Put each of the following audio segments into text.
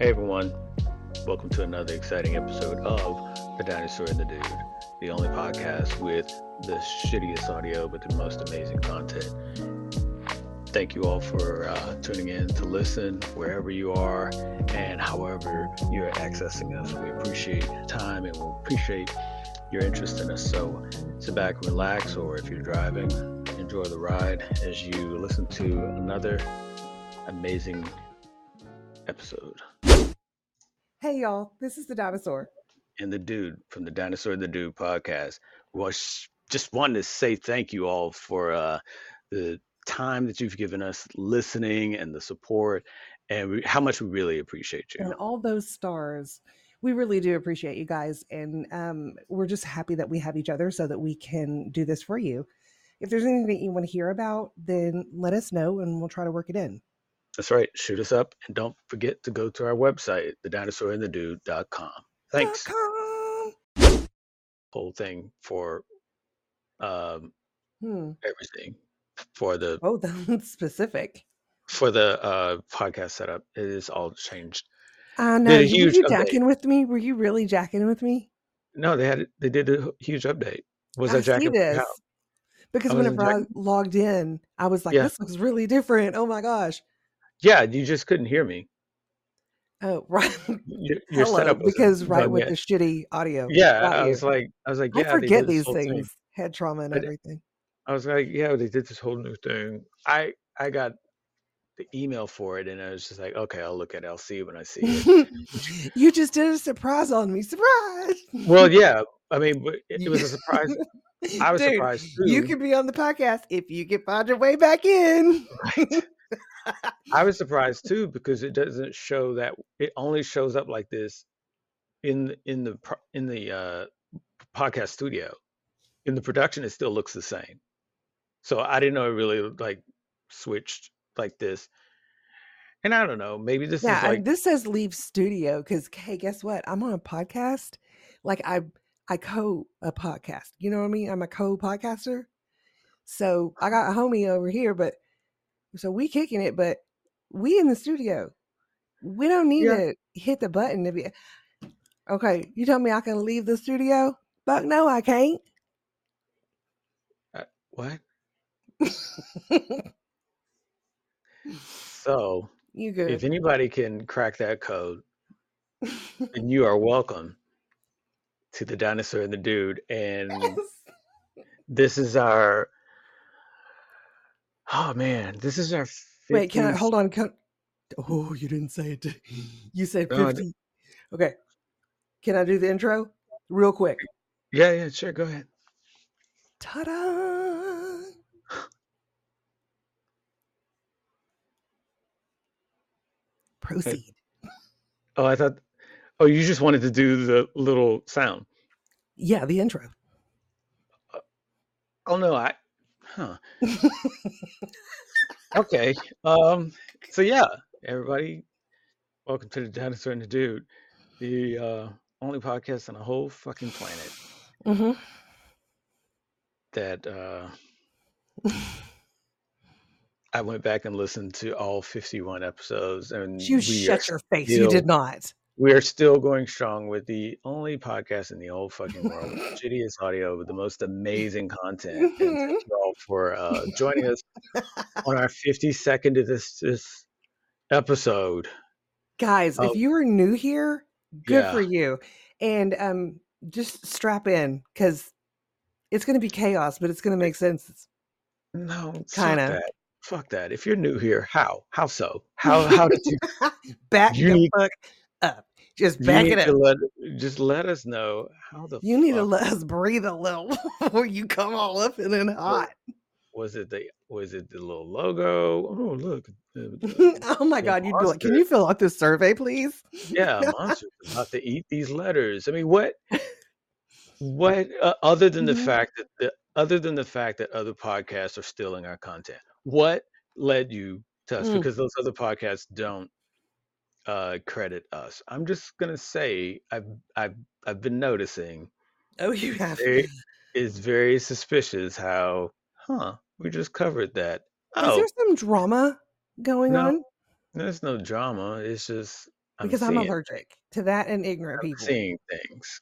Hey everyone, welcome to another exciting episode of The Dinosaur and the Dude, the only podcast with the shittiest audio but the most amazing content. Thank you all for uh, tuning in to listen wherever you are and however you're accessing us. We appreciate your time and we appreciate your interest in us. So sit back relax, or if you're driving, enjoy the ride as you listen to another amazing episode. Hey y'all, this is the dinosaur. And the dude from the Dinosaur the Dude podcast was just wanted to say thank you all for uh, the time that you've given us listening and the support and we, how much we really appreciate you. And all those stars. We really do appreciate you guys. And um, we're just happy that we have each other so that we can do this for you. If there's anything that you want to hear about, then let us know and we'll try to work it in. That's right. Shoot us up and don't forget to go to our website, thedinosaurandthedude.com. Thanks. .com. Thanks. Whole thing for um, Hmm. everything for the Oh, that's specific. for the uh, podcast setup. It is all changed. I know. a Were you update. jacking with me? Were you really jacking with me? No, they had they did a huge update. Was I that see Jack? this. Because I whenever I logged in, I was like, Yeah. this looks really different. Oh my gosh. Yeah, you just couldn't hear me. Oh, right. Your, your Hello, setup because right with yet. the shitty audio. yeah, got I was like, I was like, yeah, I forget these whole thing. things, head trauma and everything. I was like, yeah, they did this whole new thing. I I got the email for it, and I was just like, okay, I'll look at it. I'll see when I see it. you just did a surprise on me. Surprise. well, yeah, I mean, it, it was a surprise. I was Dude, surprised too. You can be on the podcast if you can find your way back in. Right. I was surprised too because it doesn't show that it only shows up like this in in the in the uh, podcast studio. In the production, it still looks the same. So I didn't know it really like switched like this. And I don't know, maybe this Yeah, is like this says leave studio because hey, guess what? I'm on a podcast. Like I I co a podcast. You know what I mean? I'm a co podcaster. So I got a homie over here, but so we kicking it, but we in the studio. We don't need Yeah. to hit the button to be okay. You tell me I can leave the studio? Fuck no, I can't. Uh, what? So you good? if anybody can crack that code, then you are welcome to the dinosaur and the dude. And this is our oh man this is our 50, Wait, can I hold on? Can, oh, you didn't say it. You said I 50. Okay. Can I do the intro real quick? yeah yeah sure go ahead Ta da! Proceed. oh i thought oh you just wanted to do the little sound Yeah, the intro. Uh, oh no i huh okay um so yeah everybody welcome to the dinosaur and the dude the uh only podcast on the whole fucking planet hmm that uh I went back and listened to all 51 episodes and You shut your face. You did not. We are still going strong with the only podcast in the old fucking world shittiest audio with the most amazing content. And thank you all for uh, joining us on our 52nd of this this episode. Guys, if you are new here, good Yeah. for you. And um just strap in because it's gonna be chaos, but it's gonna make sense. No, fuck Kinda. Fuck that. If you're new here, how? How so? How how did you Back You the fuck up. Just back it up. let just let us know how the You need to let us breathe a little before you come all up and then hot. was it the was it the little logo? Oh look. uh, oh my god, you'd be like, Can you fill out this survey, please? yeah, monster's about to eat these letters. I mean, what, what, uh, other than the fact that the, other than the fact that other podcasts are stealing our content, what led you to us? Mm. Because those other podcasts don't uh, credit us. I'm just gonna say I've I've I've been noticing Oh, you have very is very suspicious how, huh? We just covered that. Oh, is there some drama going No. on? there's no drama. It's just I'm because I'm allergic to that and ignorant I'm people. seeing things.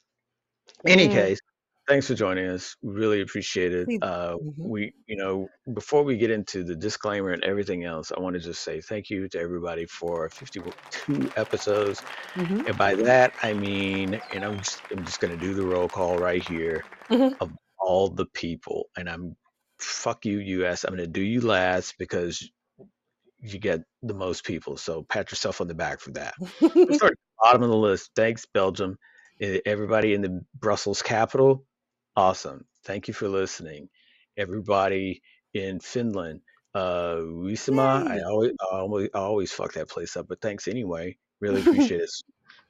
Any Mm, case, thanks for joining us. Really appreciate it. Uh, mhm. we, you know, before we get into the disclaimer and everything else, I want to just say thank you to everybody for 52 episodes. Mhm. And by that, I mean, and I'm just, I'm just going to do the roll call right here Mhm. of all the people. And I'm, fuck you, US. I'm going to do you last because you get the most people. So pat yourself on the back for that. Start at the bottom of the list. Thanks, Belgium. Everybody in the Brussels capital, awesome. Thank you for listening. Everybody in Finland, uh, Wisma, I always, I always, I always fuck that place up, but thanks anyway. Really appreciate it.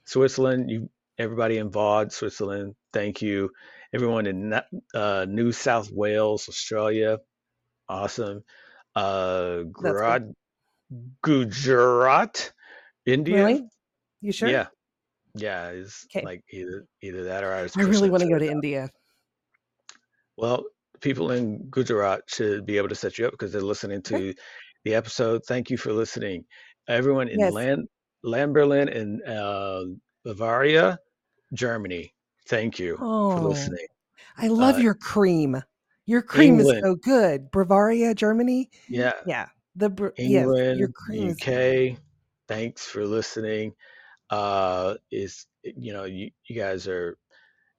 Switzerland, you, everybody in Vaud, Switzerland, thank you. Everyone in uh, New South Wales, Australia, awesome. Uh, Gujarat, Gujarat, India. Really? You sure? Yeah, yeah, it's 'Kay. like either either that or I was. I really want to go to India. Well, people in Gujarat should be able to set you up because they're listening to the episode. Thank you for listening, everyone in Yes. Land Lamberlin and uh, Bavaria, Germany. Thank you for Oh, listening. I love Uh, your cream. Your cream England. is so good. Bavaria, Germany. Yeah, Yeah. The England, your cream is UK. Thanks for listening. Uh, is you know you, you guys are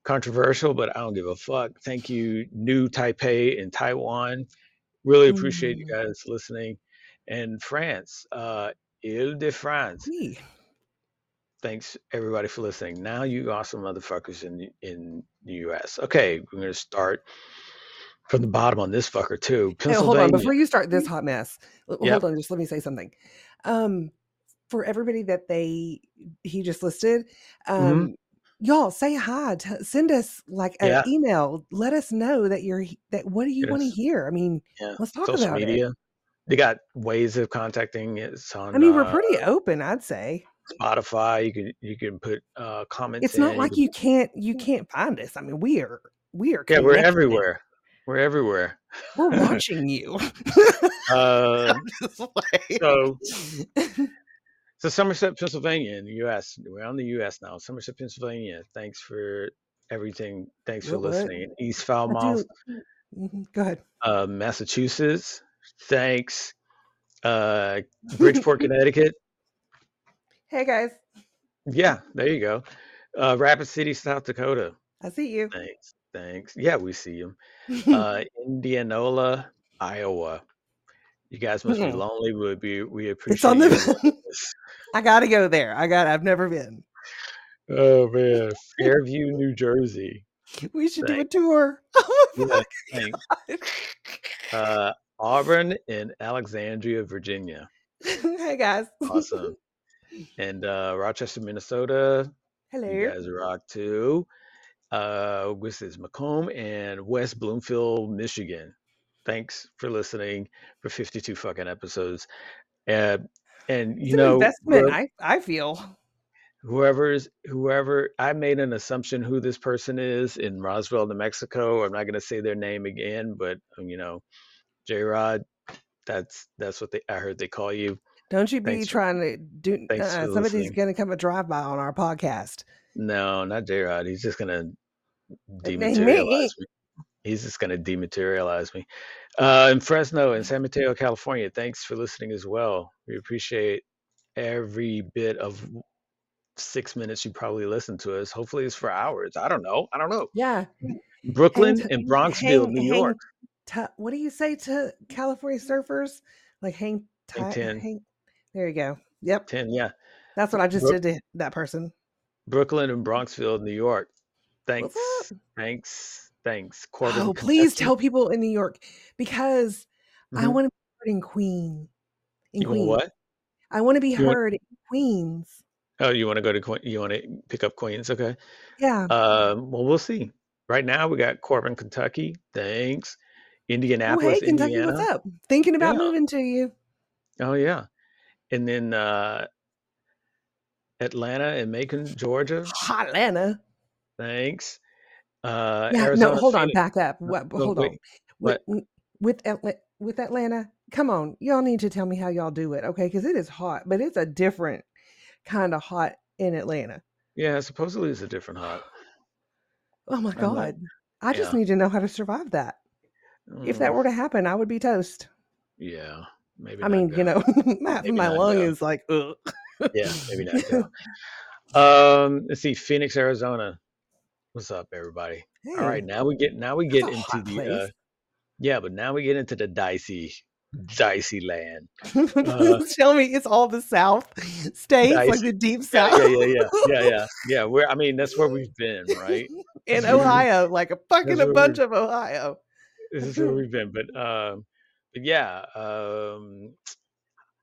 controversial, but I don't give a fuck. Thank you, New Taipei in Taiwan. Really appreciate you Mm. guys listening. And France, uh, Ile de France. Thanks everybody for listening. Now you awesome motherfuckers in the- in the U.S. Okay, we're gonna start from the bottom on this fucker too. Hey, hold on. Before you start this hot mess, Yep. hold on. Just let me say something. Um, for everybody that they he just listed, Mhm. um, y'all say hi. Send us like an Yeah. email. Let us know that you're that. What do you want to hear? I mean, Yeah, let's talk social about it. media. They got ways of contacting. It's on. I mean, we're uh, pretty open. I'd say Spotify. You can you can put uh, comments. it's not in, like you can't you can't find us. I mean, we are we are Yeah, we're everywhere. We're everywhere. We're watching you. Uh, so so Somerset, Pennsylvania, in the U.S. We're on the U.S. now. Somerset, Pennsylvania. Thanks for everything. Thanks for listening. East Falmouth, Mhm, Go ahead. uh, Massachusetts. Thanks. Uh, Bridgeport, Connecticut. Hey guys, Yeah, there you go. Uh, Rapid City, South Dakota. I see you. Thanks. Thanks. Yeah, we see you. Uh, Indianola, Iowa. You guys must be Mm-mm. lonely. We would be we Mm-hmm. it's on appreciate the. I gotta go there. I got. I've never been. oh man, Fairview, New Jersey. We should do a tour. Oh Yeah, Uh, Auburn and Alexandria, Virginia. hey guys. Awesome. and uh, Rochester, Minnesota. You Hello. guys rock too. Uh, this is Macomb and West Bloomfield, Michigan. Thanks for listening for 52 fucking episodes. Uh, and you know, investment. whoever- I I feel. whoever's whoever I made an assumption who this person is in Roswell, New Mexico. I'm not going to say their name again, but um, you know, J Rod. That's that's what they I heard they call you. Don't you be for- trying to do. Uh, somebody's listening. gonna come a drive by on our podcast. No, not J Rod. He's just gonna dematerialize me. He's just gonna dematerialize me. Uh, in Fresno and San Mateo, California. Thanks for listening as well. We appreciate every bit of six minutes you probably listen to us. Hopefully it's for hours. I don't know. I don't know. Yeah. Brooklyn t- and Bronxville, hang- New hang York. ti- what do you say to California surfers? Like hang tight. 10. Hang, there you go. Yep. Ten, yeah. That's what I just Brook- did to that person. Brooklyn and Bronxville, New York. Thanks. Thanks. Thanks. Corbin, Oh, please tell people in New York because I Mhm. want to be heard in Queen. In You Queens. what? I want to be You want- heard in Queens. Oh, you want to go to Queen? You want to pick up Queens? Okay. Yeah. Um, well, we'll see. Right now, we got Corbin, Kentucky. Thanks. Oh, Indianapolis, hey, Kentucky, Indiana. what's up? Thinking about Yeah. moving to you. Oh yeah. And then uh, Atlanta and Macon, Georgia. Hot Atlanta. Thanks. Uh, Yeah, Arizona, no, hold on, back up. What, hold wait, on. what? With, with Atla- with Atlanta, come on, y'all need to tell me how y'all do it, okay? Because it is hot, but it's a different kind of hot in Atlanta. Yeah, supposedly it's a different hot. Oh my I'm not- god. I just yeah. need to know how to survive that. If that Mm, were to happen, I would be toast. yeah, maybe. I mean, you know, Maybe my lung go. is like, ugh. yeah, maybe not. Go. Um, let's see, Phoenix, Arizona. What's up, everybody? All right, now we get now we get into the uh, yeah, but now we get into the dicey, dicey land. uh, Tell me it's all the South states, like the deep South. yeah, yeah, yeah, yeah, yeah, yeah. We're I mean that's where we've been, right? in where Ohio, like a fucking a bunch of Ohio. This is where we've been, but um, but yeah, um,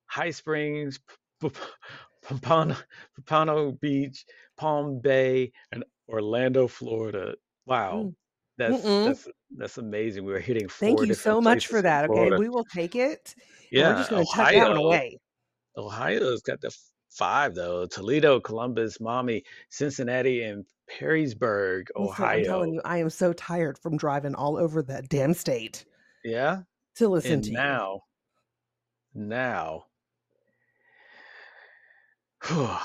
High Springs, Pompano, Pompano Beach, Palm Bay, and Orlando, Florida. Wow, Mm. that's Mm-mm. that's that's amazing. We were hitting Thank you so much for that. Okay, we will take it. Yeah, we're just going to tuck that one Ohio. away. Ohio's got the five though. Toledo, Columbus, Maumee, Cincinnati, and Perrysburg, Listen, I'm telling you, I am so tired from driving all over that damn state Yeah, to listen and to you. now, now,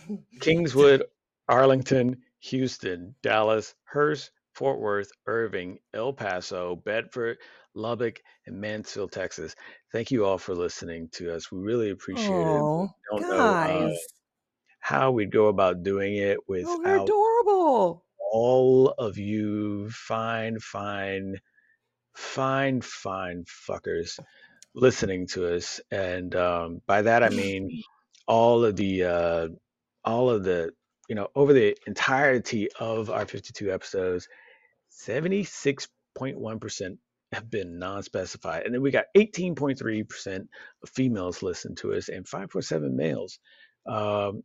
Kingswood, Arlington, Houston, Dallas, Hurst, Fort Worth, Irving, El Paso, Bedford, Lubbock, and Mansfield, Texas. Thank you all for listening to us. We really appreciate it. Oh, Don't know uh, how we'd go about doing it Oh, without adorable. all of you fine, fine, fine, fine fuckers listening to us. And um, by that I mean all of the uh, all of the you know over the entirety of our 52 episodes 76.1% have been non-specified. And then we got 18.3% of females listen to us and 5.7 males um,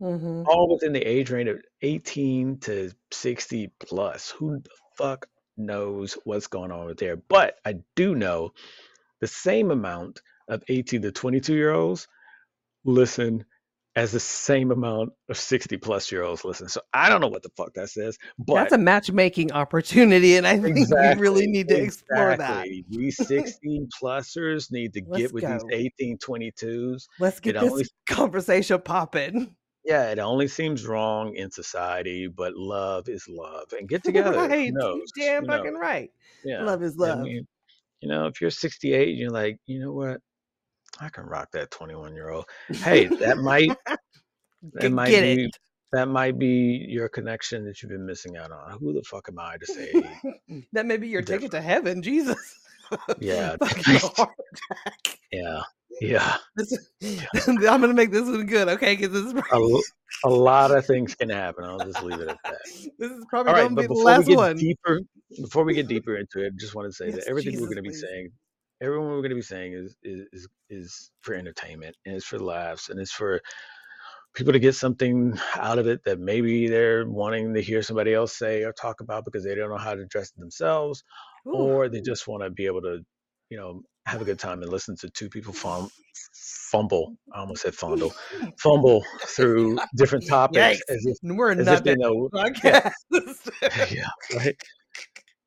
hmm all within the age range of 18 to 60 plus. Who the fuck knows what's going on with there? But i do know the same amount of 18 to 22 year olds listen as the same amount of 60 plus year olds listen. So I don't know what the fuck that says, but That's a matchmaking opportunity, and I think we really need to explore that. exactly. We 16 plusers need to Let's get with go. these 18 22s. Let's It get only, this conversation popping. yeah, it only seems wrong in society, but love is love. And get together. Right. You damn Who knows? fucking right. Yeah. Love is I love. mean, you know, if you're 68, you're like, you know what? I can rock that 21 year old. Hey, that might that might get be it. that might be your connection that you've been missing out on. Who the fuck am I to say that may be your ticket different? to heaven, Jesus. Yeah, yeah, yeah. This is- yeah. I'm gonna make this one good, okay? Because this is A, probably, l- a lot of things can happen. I'll just leave it at that. this is probably All right, gonna be the last one. deeper, before we get deeper into it, just want to say Yes, that everything we're going to be please. saying, everything we're going to be saying is is is is for entertainment and it's for laughs and it's for people to get something out of it that maybe they're wanting to hear somebody else say or talk about because they don't know how to address it themselves Ooh. or they just want to be able to you know have a good time and listen to two people fum- fumble i almost said fondle fumble through different topics Yikes. as if We're as not if they know yeah podcast. yeah right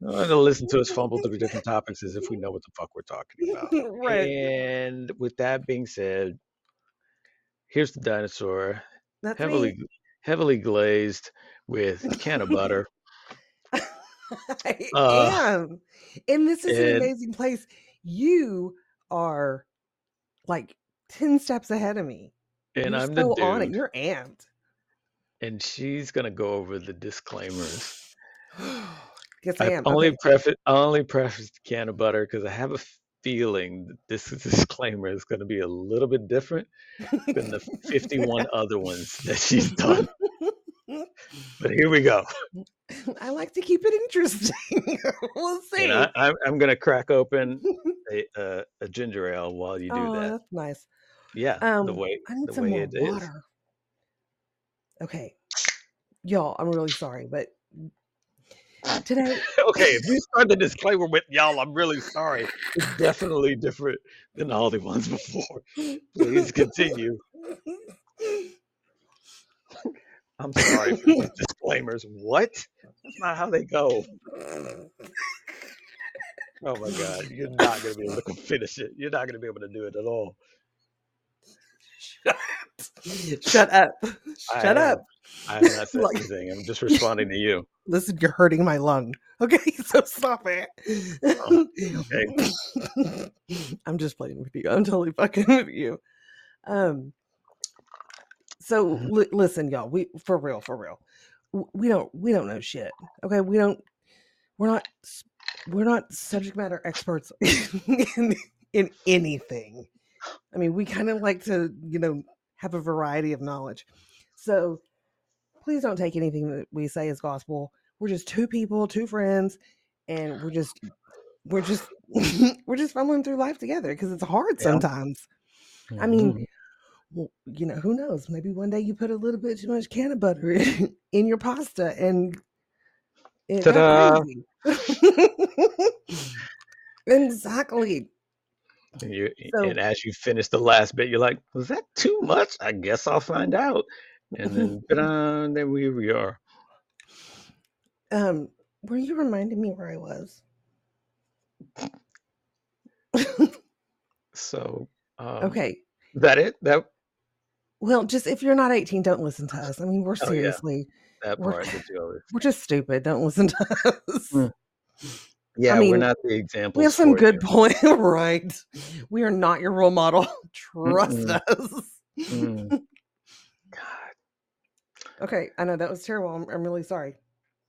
to listen to us fumble through different topics as if we know what the fuck we're talking about right. and with that being said here's the dinosaur That's heavily me. heavily glazed with a can of butter I uh am. And this is an amazing place. You are like 10 steps ahead of me. and You're i'm the so on it. You're amped. and she's gonna go over the disclaimers Yes, I I've am. only Okay. preface I only prefaced the can of butter because I have a feeling that this disclaimer is going to be a little bit different than the 51 other ones that she's done. But here we go. I like to keep it interesting. we'll And see. I, I'm, I'm going to crack open a, a, a ginger ale while you do oh, that. that's nice. Yeah, the Um, way I need the some way more it is. water. Okay. Y'all, I'm really sorry, but today Okay, if you start the disclaimer with y'all, I'm really sorry. It's definitely different than all the ones before. Please continue. I'm sorry for disclaimers. What? That's not how they go. Oh my god, you're not gonna be able to finish it. You're not gonna be able to do it at all. Shut up. Shut have- up. I have not Like- anything. I'm just responding to you. Listen, you're hurting my lung. Okay, so stop it. Okay, I'm just playing with you. I'm totally fucking with you. Um. So li- listen, y'all. We for real, for real. We don't we don't know shit. Okay, we don't. We're not. We're not subject matter experts in in anything. I mean, we kind of like to, you know, have a variety of knowledge. So please don't take anything that we say as gospel. We're just two people, two friends, and we're just we're just we're just fumbling through life together because it's hard Yeah. sometimes. I mean, well, you know, who knows? Maybe one day you put a little bit too much can of butter in, in your pasta and it Ta-da. crazy. exactly. And you, So- and as you finish the last bit, you're like, "Was that too much? I guess I'll find out." And then, ta-da, we we are. Um, were you reminding me where I was? So, um, okay. that it? That Well, just if you're not 18, don't listen to us. I mean, we're Oh, yeah. seriously, that We're- part you we're just stupid. Don't listen to us. Mm, Yeah, mean, we're not the example. We have some good points, right? We are not your role model. Trust Mm-mm. us. Mm. God, Okay, I know that was terrible. I'm, I'm really sorry.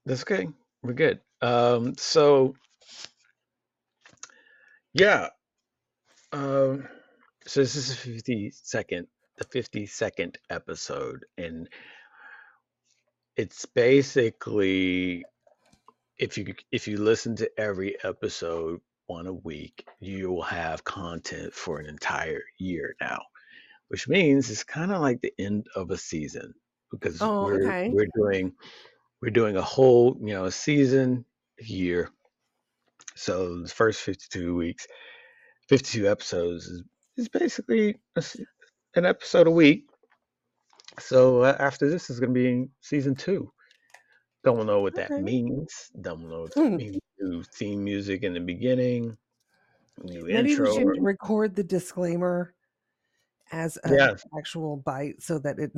that's okay. We're good. Um, so yeah. Um, so this is the fifty second, the fifty second episode, and it's basically if you if you listen to every episode one a week, you will have content for an entire year now, which means it's kind of like the end of a season because Oh, we're okay. we're doing we're doing a whole you know a season year. So the first fifty two weeks, fifty two episodes is is basically a an episode a week. So uh, after this is going to be season two. Don't know what that Okay. means. Don't know what that means. New theme music in the beginning, new Maybe intro. we should or- record the disclaimer as an Yeah. actual bite so that it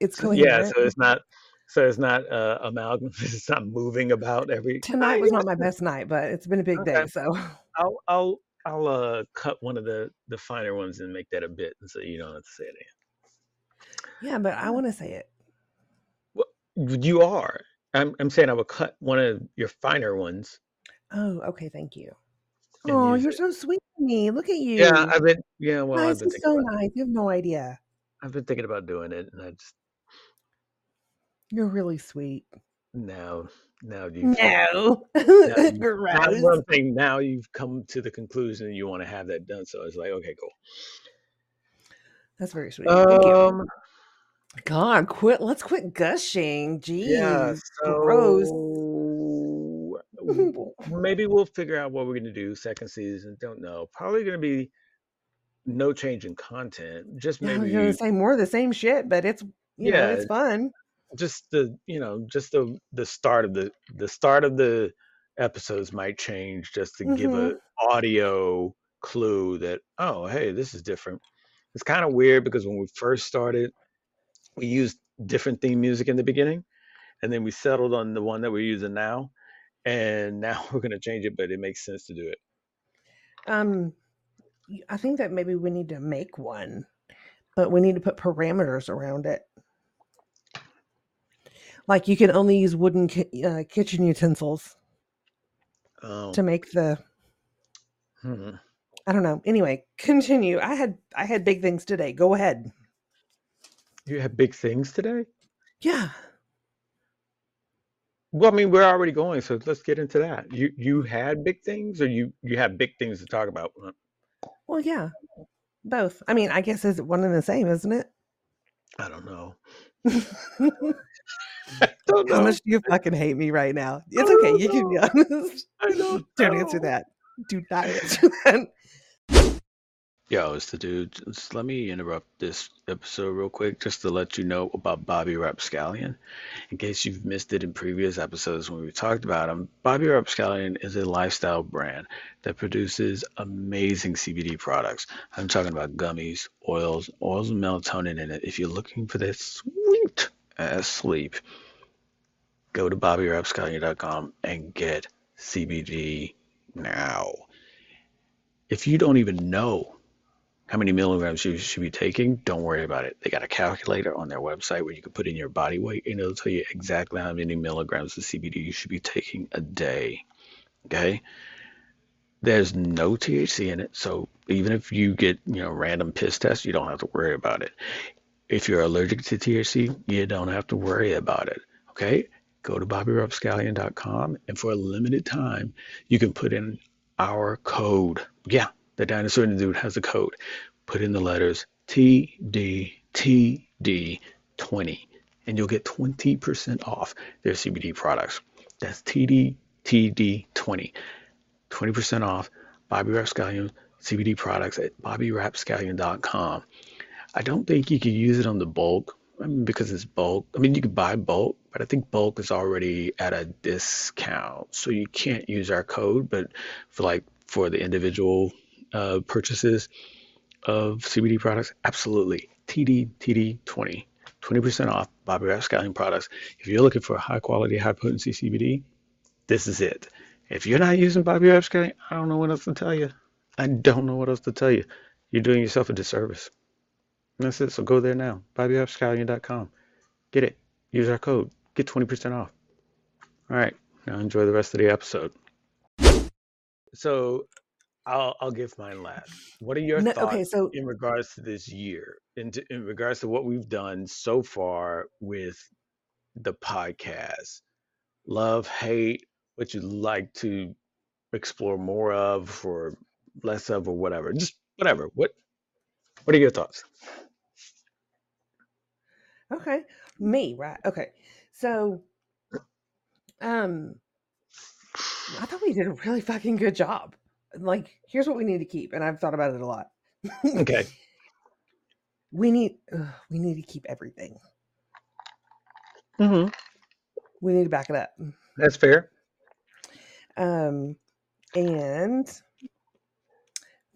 it's So- yeah, so it's not so it's not uh, amalgam. It's not moving about every. Tonight "Ah, was not my best night, but it's been a big Okay. day. So I'll I'll I'll uh cut one of the the finer ones and make that a bit, and so you don't have to say it. yeah, but I want to say it. Again. You are. I'm I'm saying I will cut one of your finer ones. Oh, okay. Thank you. Oh, you're it. so sweet to me. Look at you. Yeah, I've been. Yeah, well, I've nice been and so nice. You have no idea. I've been thinking about doing it, and I just You're really sweet. now now you've No, you- now gross. what I'm saying now you've come to the conclusion you want to have that done. So it's like okay, cool. That's very sweet. Thank you. Um, God, quit. Let's quit gushing. Jeez. yeah. So w- maybe we'll figure out what we're gonna do second season. Don't know. Probably gonna be no change in content. Just Yeah, maybe gonna say more of the same shit, but it's you know Yeah. it's fun. just the you know just the the start of the the start of the episodes might change just to give mm-hmm. a audio clue that oh hey this is different it's kind of weird because when we first started we used different theme music in the beginning and then we settled on the one that we're using now and now we're going to change it but it makes sense to do it Um, I think that maybe we need to make one, but we need to put parameters around it. Like you can only use wooden ki- uh, kitchen utensils um, to make the. hmm. I don't know. Anyway, continue. I had I had big things today. Go ahead. You have big things today Yeah. well i mean we're already going so let's get into that you you had big things or you you have big things to talk about Well, yeah. Both. I mean, I guess it's one and the same, isn't it? i don't know don't How much do you fucking hate me right now? It's okay. don't You can be honest. I don't Don't answer that. Do not answer that. Yo, it's the dude. Just let me interrupt this episode real quick just to let you know about Bobby Rapscallion. In case you've missed it in previous episodes when we talked about him, Bobby Rapscallion is a lifestyle brand that produces amazing CBD products. I'm talking about gummies, oils, oils and melatonin in it. If you're looking for that sweet ass sleep, go to bobbyrapscallion.com and get CBD now. If you don't even know how many milligrams you should be taking, don't worry about it. They got a calculator on their website where you can put in your body weight and it'll tell you exactly how many milligrams of CBD you should be taking a day. Okay? There's no THC in it, so even if you get, you know, random piss tests, you don't have to worry about it. If you're allergic to THC, you don't have to worry about it. Okay? Go to bobbyrapscallion.com and for a limited time, you can put in our code. Yeah, the dinosaur dude has a code. Put in the letters TDTD20 and you'll get 20% off their CBD products. That's TDTD20. 20% off Bobby Rapscallion CBD products at bobbyrapscallion.com. I don't think you can use it on the bulk I mean, because it's bulk. I mean, you can buy bulk, but I think bulk is already at a discount. So you can't use our code, but for like for the individual uh, purchases of CBD products? Absolutely. TD, TD20. 20% off Bobby Rapscallion products. If you're looking for high quality, high potency CBD, this is it. If you're not using Bobby Rapscallion, I don't know what else to tell you. I don't know what else to tell you. You're doing yourself a disservice. And that's it. So go there now. BobbyRapscallion.com. Get it. Use our code. Get 20% off. All right. Now enjoy the rest of the episode. So I'll I'll give mine last. What are your No, thoughts okay, so in regards to this year, in in regards to what we've done so far with the podcast? Love, hate, what you'd like to explore more of or less of or whatever. Just whatever. What what are your thoughts? okay, me, right? Okay. So, um, I thought we did a really fucking good job. Like, here's what we need to keep, and I've thought about it a lot. Okay. we need ugh, we need to keep everything. hmm We need to back it up. That's fair. Um, and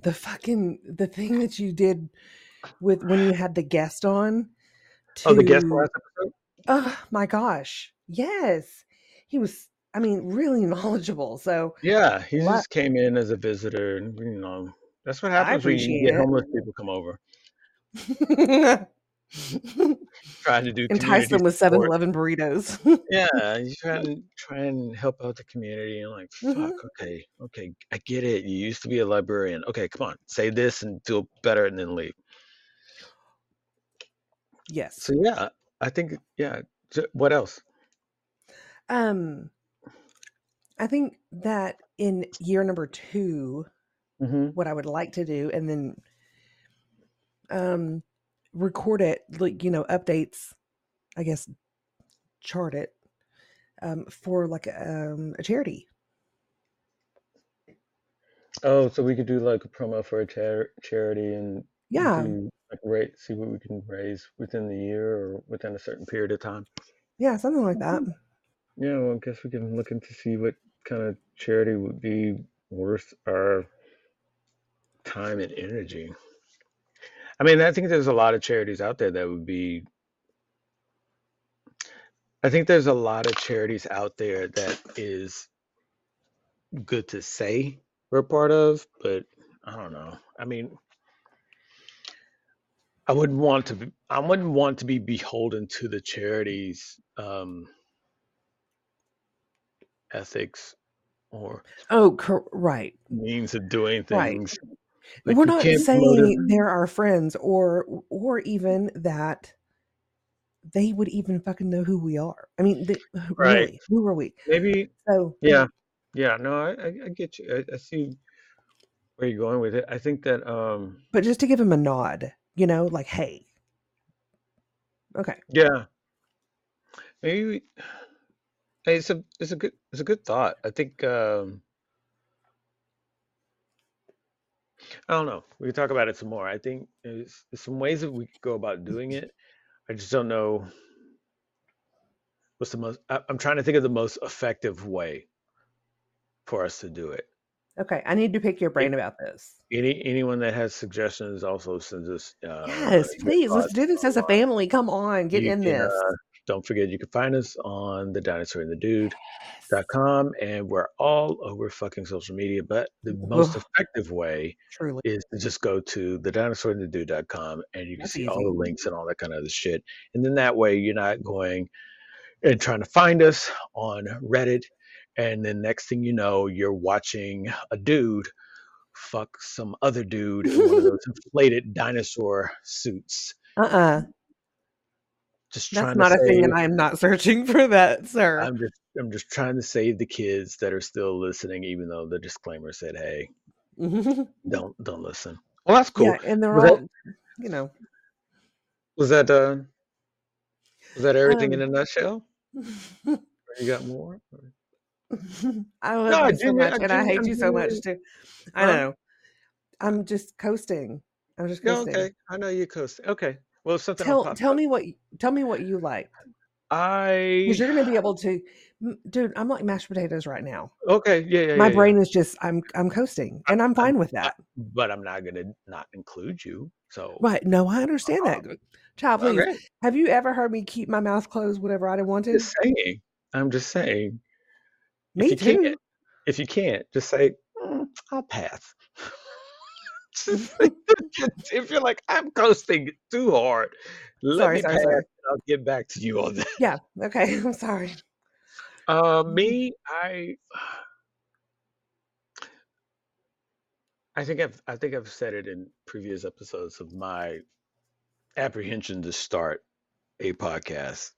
the fucking the thing that you did with when you had the guest on Oh, the guest last episode? oh my gosh yes he was i mean really knowledgeable so Yeah, he what just came in as a visitor and you know, that's what happens when you get homeless people come over. Trying to do entice them with support. 7-eleven burritos Yeah, you try and try and help out the community and like, hmm fuck, okay, okay, I get it. You used to be a librarian. Okay, come on, say this and feel better and then leave. yes So yeah, I think yeah. What else? um i think that in year number two hmm what i would like to do and then um record it like you know updates i guess chart it um for like um a charity. Oh, so we could do like a promo for a char charity and yeah. do like rate, see what we can raise within the year or within a certain period of time. yeah something like that Yeah, well, I guess we can look into see what kind of charity would be worth our time and energy. I mean, I think there's a lot of charities out there that would be. I think there's a lot of charities out there that is good to say we're part of, but I don't know. I mean, I wouldn't want to be, I wouldn't want to be beholden to the charities um, ethics or oh cor- right means of doing right things. Like we're not saying they're our friends or or even that they would even fucking know who we are i mean they, Right. really who are we Maybe, so yeah. Yeah, no, I, I, I get you. I, I see where you're going with it. I think that um but just to give him a nod you know like hey okay yeah, maybe we, hey, it's a it's a good it's a good thought. I think um I don't know. We can talk about it some more. I think there's, there's some ways that we could go about doing it. I just don't know what's the most. I, I'm trying to think of the most effective way for us to do it. Okay, I need to pick your brain about this. any anyone that has suggestions also sends us uh, Yes, please. Let's do this as a family. Come on, get You in can this. uh, don't forget you can find us on the dinosaur and the dude Yes. com and we're all over fucking social media but the most effective way truly, is to just go to the dinosaur and the dude.com and you can that's see all the links and all that kind of other shit and then that way you're not going and trying to find us on reddit and then next thing you know you're watching a dude fuck some other dude in one of those inflated dinosaur suits uh-uh. Just That's trying to not a thing, and I am not searching for that, sir. I'm just I'm just trying to save the kids that are still listening, even though the disclaimer said, "Hey, don't don't listen." Well, that's cool. yeah, and they're Was that all, you know. was that uh was that everything in Um, a nutshell? You got more? I No, love I you so much, I and I hate I'm you so much too. I huh? know. I'm just coasting. I'm just Yeah, coasting. okay. I know you coasting. Okay. Well, something Tell tell up, me what tell me what you like, I because you're gonna be able to, dude. I'm like mashed potatoes right now. okay. Yeah, yeah, My yeah, yeah. brain is just I'm I'm coasting, and I'm I'm, fine with I, that. but I'm not gonna not include you. So, Right? No, I understand uh, that. Child, please. okay. Have you ever heard me keep my mouth closed whenever I didn't want to? Just saying. I'm just saying. If Me you can't, too. if you can't, just say, "Mm, I'll pass. If you're like, I'm coasting too hard, let sorry, me sorry, sorry. I'll get back to you on that. Yeah. Okay. I'm sorry. Uh, me, I, I think I've, I think I've said it in previous episodes of my apprehension to start a podcast.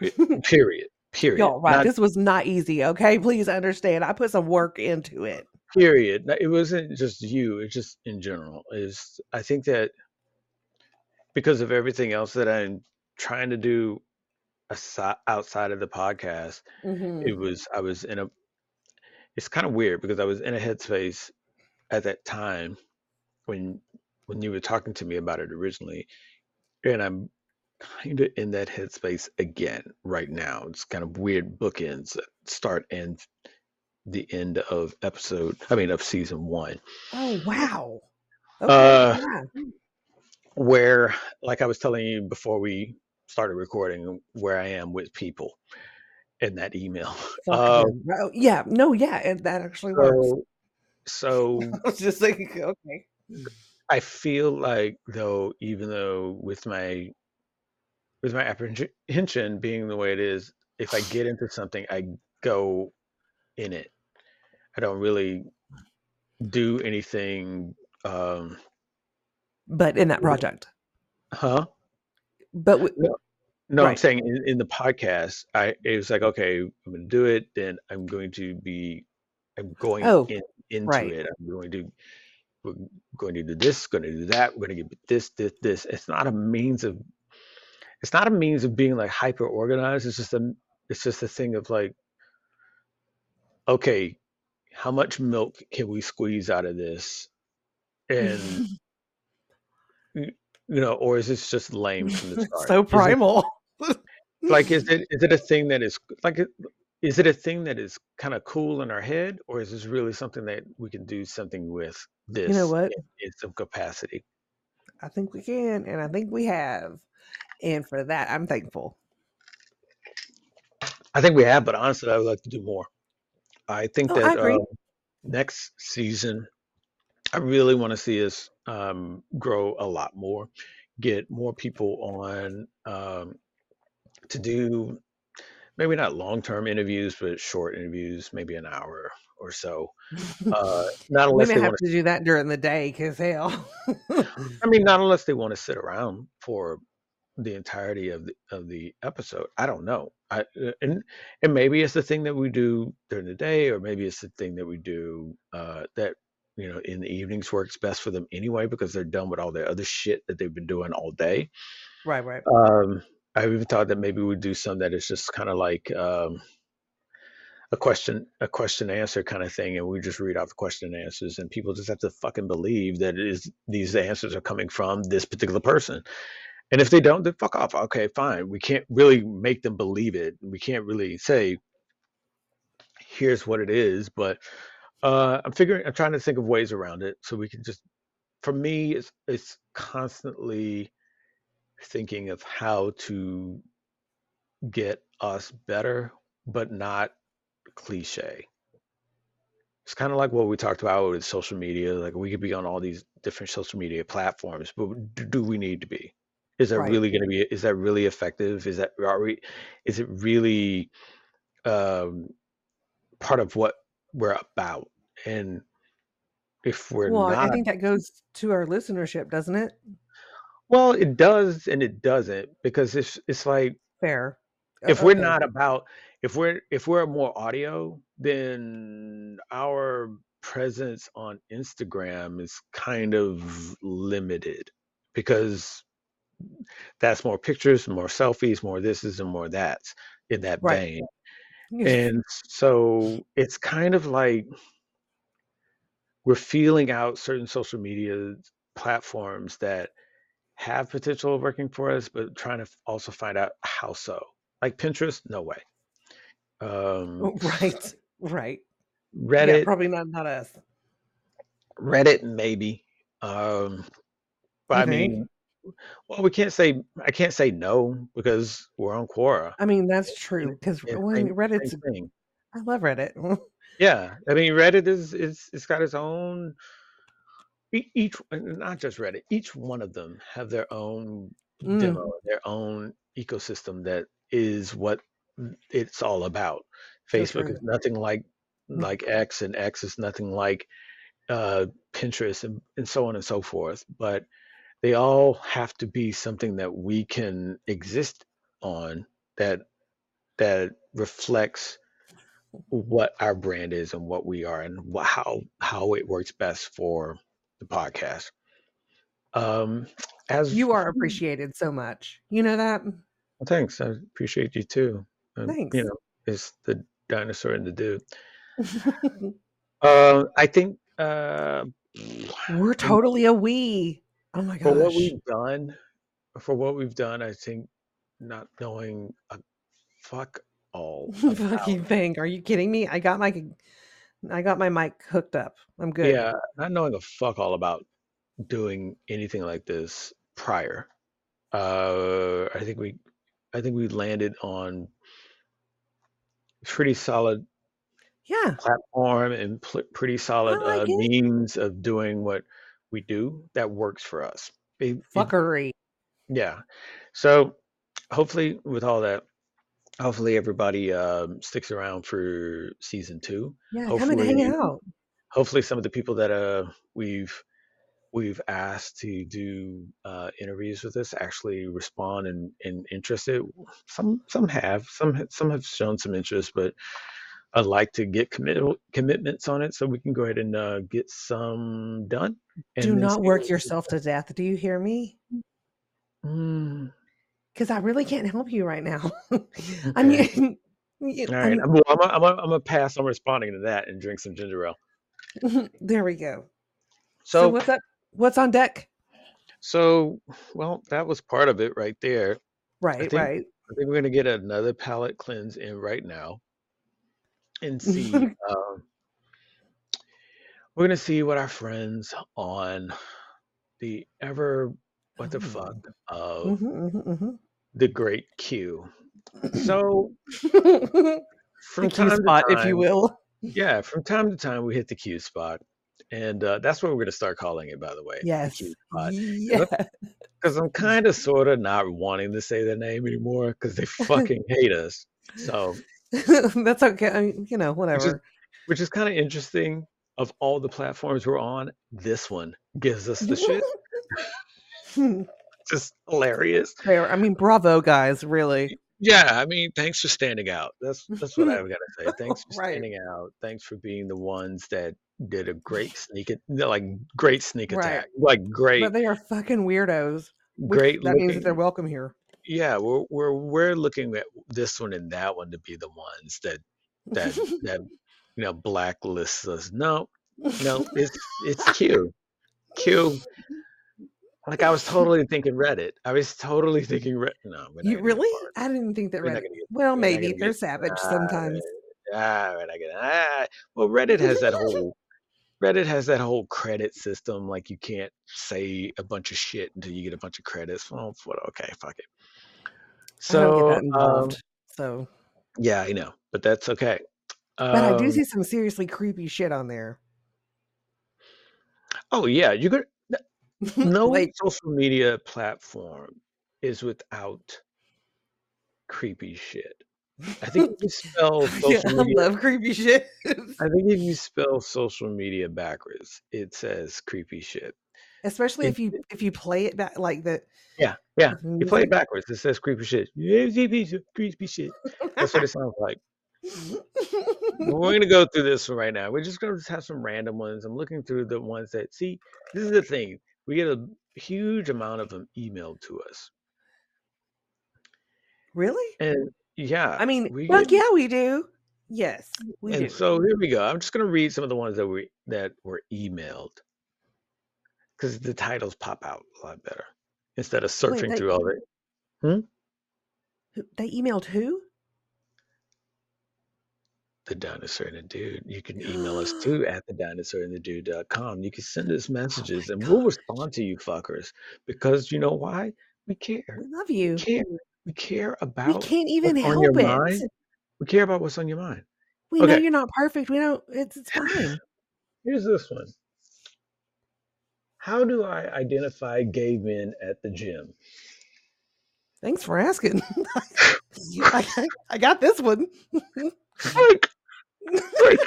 Period. Period. Y'all, right. Not This was not easy. Okay. Please understand. I put some work into it. Period. It wasn't just you. It's just in general. Is I think that because of everything else that I'm trying to do aside, outside of the podcast, hmm it was I was in a. It's kind of weird because I was in a headspace at that time when when you were talking to me about it originally, and I'm kind of in that headspace again right now. It's kind of weird bookends that start and the end of episode. I mean of season one. Oh, wow. Okay. Uh, Yeah. where like I was telling you before we started recording, where I am with people in that email. Um. Yeah. No, yeah. And that actually works. so so I was just thinking, okay. I feel like though, even though with my with my apprehension being the way it is, if I get into something, I go in it. I don't really do anything. Um, But in that project. huh? But w- No, no, I'm saying in, in the podcast, I it was like, okay, I'm going to do it. Then I'm going to be, I'm going Oh, in into right. it. I'm going to, we're going to do this, going to do that. We're going to get this, this, this. It's not a means of, it's not a means of being like hyper organized. It's just a, it's just a thing of like, okay, how much milk can we squeeze out of this? And you know, or is this just lame from the start? so Is it primal. like is it is it a thing that is like is it a thing that is kind of cool in our head or is this really something that we can do something with This, you know what? in, in some capacity I think we can, and I think we have. And for that, I'm thankful. i think we have but honestly i would like to do more i think Oh, that agree. um, next season i really want to see us um, grow a lot more get more people on um, to do maybe not long-term interviews but short interviews maybe an hour or so uh, not unless they have to do that during the day, because hell. I mean, not unless they want to sit around for the entirety of the of the episode. I don't know. I uh, and and maybe it's the thing that we do during the day, or maybe it's the thing that we do uh, that you know in the evenings works best for them anyway because they're done with all their other shit that they've been doing all day. right, right. Um, I even thought that maybe we'd do some that is just kind of like um, a question a question answer kind of thing and we just read out the question and answers and people just have to fucking believe that it is these answers are coming from this particular person and if they don't then fuck off okay fine we can't really make them believe it we can't really say here's what it is but uh i'm figuring i'm trying to think of ways around it so we can just for me it's it's constantly thinking of how to get us better but not cliche. It's kind of like what we talked about with social media. Like we could be on all these different social media platforms, but do, do we need to be? Is that Right. really going to be? Is that really effective? Is that are we? Is it really um, part of what we're about? And if we're Well, I think that goes to our listenership, doesn't it? well, it does and it doesn't because it's it's like Fair. If we're not about if we're if we're more audio then our presence on instagram is kind of limited because that's more pictures more selfies more this is and more that's in that Right. vein and so it's kind of like we're feeling out certain social media platforms that have potential of working for us but trying to also find out how so like pinterest no way um right. Right. Yeah, reddit probably not not us. reddit maybe um but You i mean well we can't say i can't say no because we're on quora. I mean, that's true because when same, same Reddit's, thing. I love Reddit. yeah i mean reddit is is it's got its own each not just reddit each one of them have their own Mm, demo their own ecosystem that is what it's all about. Facebook is nothing like Mm, like x and x is nothing like uh pinterest and, and so on and so forth but they all have to be something that we can exist on that that reflects what our brand is and what we are and how how it works best for the podcast um as You are appreciated so much. You know that? Well, thanks. I appreciate you too. Um, you know, it's the dinosaur and the dude. Uh, I think uh, We're totally a we. Oh my for what we've done, for what we've done, I think not knowing a fuck all. Fucking thing. Are you kidding me? I got my I got my mic hooked up. I'm good. Yeah, not knowing a fuck all about doing anything like this prior. Uh, I think we, I think we landed on pretty solid Yeah. platform and pl- pretty solid like uh, means of doing what we do that works for us. It, it, Fuckery. yeah. So hopefully, with all that, hopefully everybody um, sticks around for season two. Yeah, come and hang Hopefully, out. hopefully some of the people that uh we've we've asked to do uh, interviews with us actually respond and, and interested. Some some have some some have shown some interest, but I'd like to get commit commitments on it so we can go ahead and uh, get some done Do not work yourself to death. Do you hear me? Mm, Because I really can't help you right now. I mean, you- All I right. I'm I'm I'm gonna pass on responding to that and drink some ginger ale. there we go. So So what's up? What's on deck? so well that was part of it right there. I Right, think right. I think we're gonna get another palate cleanse in right now and see. Um, we're gonna see what our friends on the ever what the fuck Oh. of Mhm, mhm, mhm. the great Q. So from time to spot, if you will. yeah, from time to time we hit the Q spot, and uh, that's what we're gonna start calling it. By the way, Yes. Q spot, Yeah. because I'm kind of sort of not wanting to say their name anymore because they fucking hate us. So That's okay. I mean, you know, which is whatever. which is kind of interesting. Of all the platforms we're on, this one gives us the shit. Just hilarious. Fair. I mean, bravo, guys. Really. Yeah, I mean, thanks for standing out. That's that's what I've got to say. Thanks for right. standing out. Thanks for being the ones that did a great sneak, like great sneak Right. attack, like great, But they are fucking weirdos. Great that means that they're welcome here. Yeah, we're we're we're looking at this one and that one to be the ones that that that you know blacklists us. No, no, it's it's Q. Q. Like I was totally thinking Reddit. I was totally thinking Reddit. No, You really? I didn't think that We're Reddit. get. Well, maybe they're get. savage Ah, sometimes. ah, we're not gonna. Ah. Well, Reddit has that whole. Reddit has that whole credit system. Like you can't say a bunch of shit until you get a bunch of credits. Well? Okay, fuck it. I don't get that So, um, so, yeah, I know, but that's okay. but I do Um, see some seriously creepy shit on there. oh yeah, you could. No like, social media platform is without creepy shit. I think if you spell yeah, social I media, love creepy shit. I think if you spell social media backwards, it says creepy shit. Especially if you if you play it back like the yeah, yeah. You play it backwards, it says creepy shit. Creepy shit. That's what it sounds like. We're gonna go through this one right now. We're just gonna just have some random ones. I'm looking through the ones that see. This is the thing. We get a huge amount of them emailed to us, really? and yeah, I mean, we fuck get. yeah, we do. Yes, we And do. so here we go. I'm just gonna read some of the ones that we that were emailed because the titles pop out a lot better instead of Wait, searching they through all the. Hmm? they emailed who? The dinosaur and the dude. You can email us too at the dinosaur and the dude.com. You can send us Oh messages my and we'll respond to you fuckers because you know why? We care. we love you. We care. We care about. We can't even what's on your help it. mind. We care about what's on your mind. We know you're not perfect. We don't. It's it's fine. here's this one. How do I identify gay men at the gym? Thanks for asking. I, I, got this one. Like, like,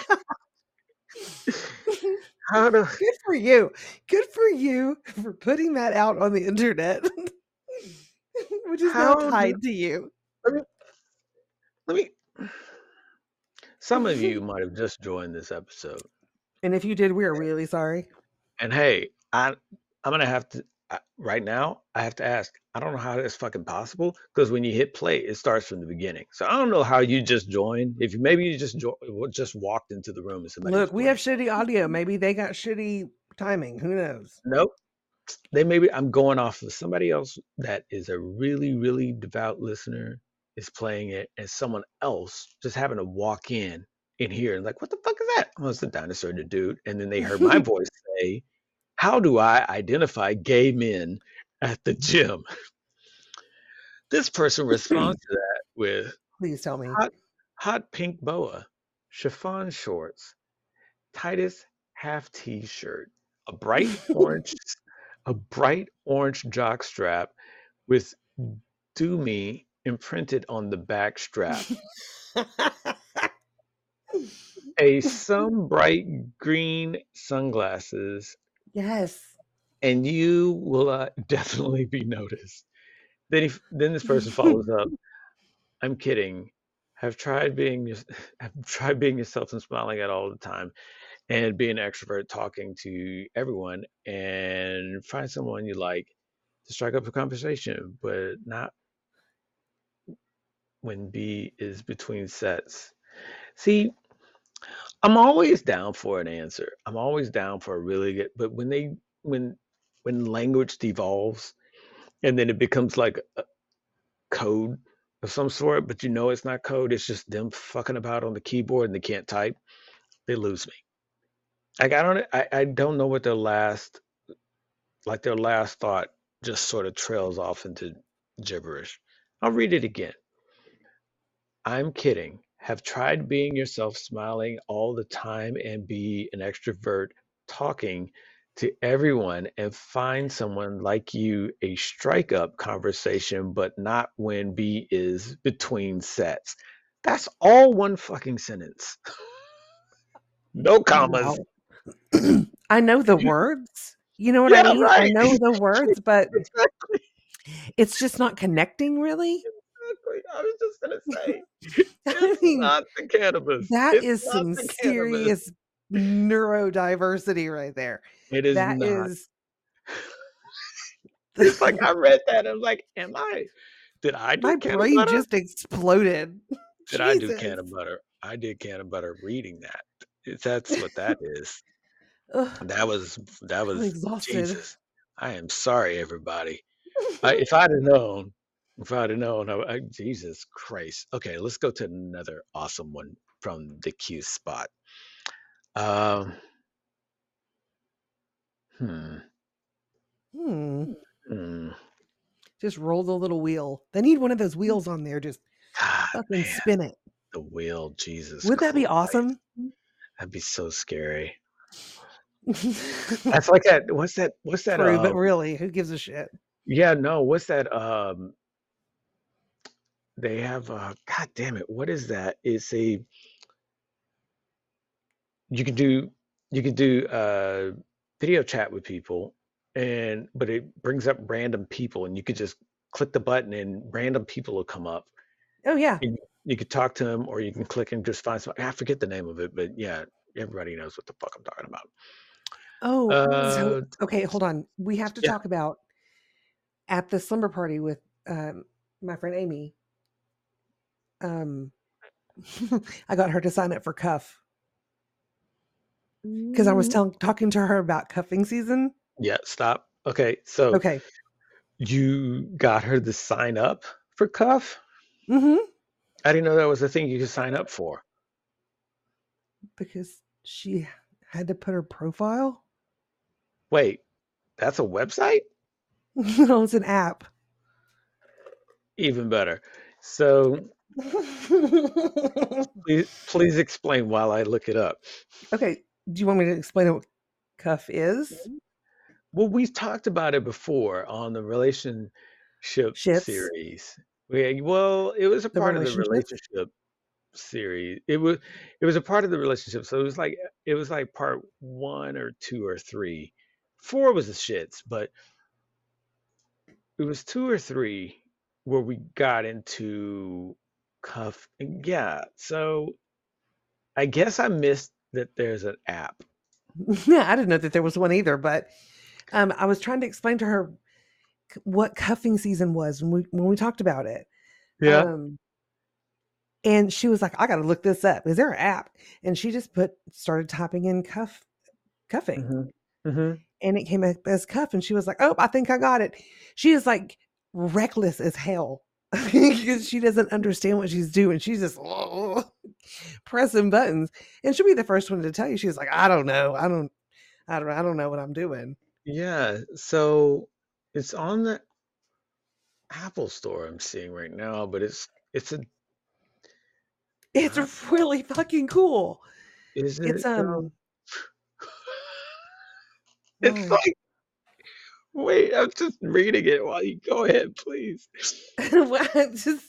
how do Good for you. Good for you for putting that out on the internet, which is now how do tied to you. let me let me some of you might have just joined this episode And if you did, we are really sorry. and hey i i'm gonna have to I, right now i have to ask i don't know how that's fucking possible because when you hit play it starts from the beginning so i don't know how you just joined if you maybe you just jo- just walked into the room and somebody Look, we have shitty audio. Maybe they got shitty timing. Who knows? nope they maybe i'm going off of somebody else that is a really really devout listener is playing it and someone else just having to walk in in here and like what the fuck is that oh it's the dinosaur the dude and then they heard my voice say how do i identify gay men at the gym this person responds to that with Please tell me. hot hot pink boa chiffon shorts titus half t-shirt a bright orange a bright orange jock strap with do me imprinted on the back strap a some bright green sunglasses yes. and you will uh, definitely be noticed. Then he, then this person follows up i'm kidding. I've tried being have tried being yourself and smiling at all the time and be an extrovert talking to everyone and find someone you like to strike up a conversation but not when b is between sets. See i'm always down for an answer. I'm always down for a really good but when they when when language devolves and then it becomes like a code of some sort but you know it's not code it's just them fucking about on the keyboard and they can't type they lose me. Like i don't i, I don't know what their last like their last thought just sort of trails off into gibberish. I'll read it again. I'm kidding have tried being yourself smiling all the time and be an extrovert talking to everyone and find someone like you a strike up conversation but not when b is between sets that's all one fucking sentence no commas Wow. I know the words. You know what yeah I mean? I know the words, but exactly it's just not connecting really. Exactly. I was just gonna say, I mean, not the cannabis. that It's is some serious neurodiversity right there. It is That not. is It's like I read that. I'm like, am I? Did I do my brain butter? just exploded. Did I do Jesus. canna butter? I did can of butter reading that. That's what that is. That was that was exhausted. Jesus. I am sorry, everybody. I, if I'd have known, if I'd have known, I, I, Jesus Christ. Okay, let's go to another awesome one from the Q spot. Um, hmm, hmm. hmm. Just roll the little wheel. They need one of those wheels on there. Just God, fucking man, spin it. the wheel, Jesus. Would that be awesome? That'd be so scary. That's like that. What's that? What's that? True, but um, really, who gives a shit? Yeah, no, what's that? Um, they have uh God damn it, what is that? It's a you can do you can do uh video chat with people and but it brings up random people and you could just click the button and random people will come up. Oh yeah. And you could talk to them or you can click and just find some I forget the name of it, but yeah, everybody knows what the fuck I'm talking about. Oh, so Uh okay, hold on. We have to yeah, talk about at the slumber party with um, my friend Amy. Um, I got her to sign up for cuff because I was telling talking to her about cuffing season. yeah, stop. Okay, so Okay. you got her to sign up for Cuff? Mm-hmm. I didn't know that was a thing you could sign up for. Because she had to put her profile. Wait, that's a website? no, it's an app. Even better. So please, please explain while I look it up. okay. Do you want me to explain what cuff is? Well, we've talked about it before on the relationship Ships. series. We, well, it was a The part of the relationship? relationship series. It was it was a part of the relationship. So it was like it was like part one or two or three. Four was the shits, but it was two or three where we got into cuff. Yeah, so I guess I missed that there's an app. Yeah, I didn't know that there was one either, but um, I was trying to explain to her what cuffing season was when we when we talked about it. Yeah. Um, and she was like, "I got to look this up. Is there an app?" And she just put started typing in cuff cuffing, hmm hmm and it came up as cuff. And she was like, "Oh, I think I got it." She is like reckless as hell because she doesn't understand what she's doing. She's just pressing buttons, and she'll be the first one to tell you. She's like, "I don't know. I don't. I don't. I don't know what I'm doing." Yeah. So it's on the Apple Store I'm seeing right now, but it's it's a It's uh, really fucking cool. is It's it um um. it's like wait, I'm just reading it while you go ahead, please. What? just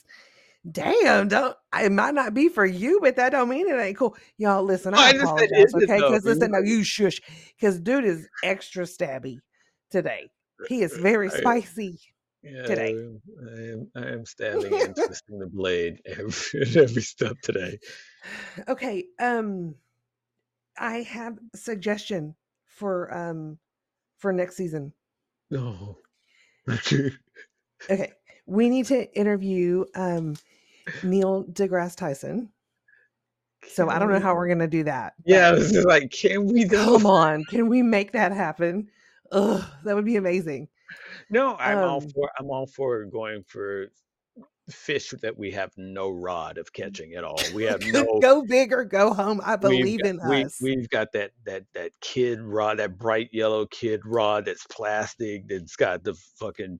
damn. Don't. It might not be for you, but that don't mean it ain't cool. Y'all listen. I I just said apologize, okay? Because listen, no, You- you shush. Because dude is extra stabby today. He is very I, spicy yeah, today. I am I am stabbing and twisting the blade every every step today. okay. Um, I have a suggestion for um for next season. No. Okay, we need to interview um Neil deGrasse Tyson. So I don't know how we? we're gonna do that, Yeah, I but was just like, can we though? come on, can we make that happen? Ugh, that would be amazing. No, I'm all Um, for I'm all for going for fish that we have no rod of mm. catching at all. We have no go big or go home. I believe got in we us. we've got that that that kid rod, that bright yellow kid rod that's plastic that's got the fucking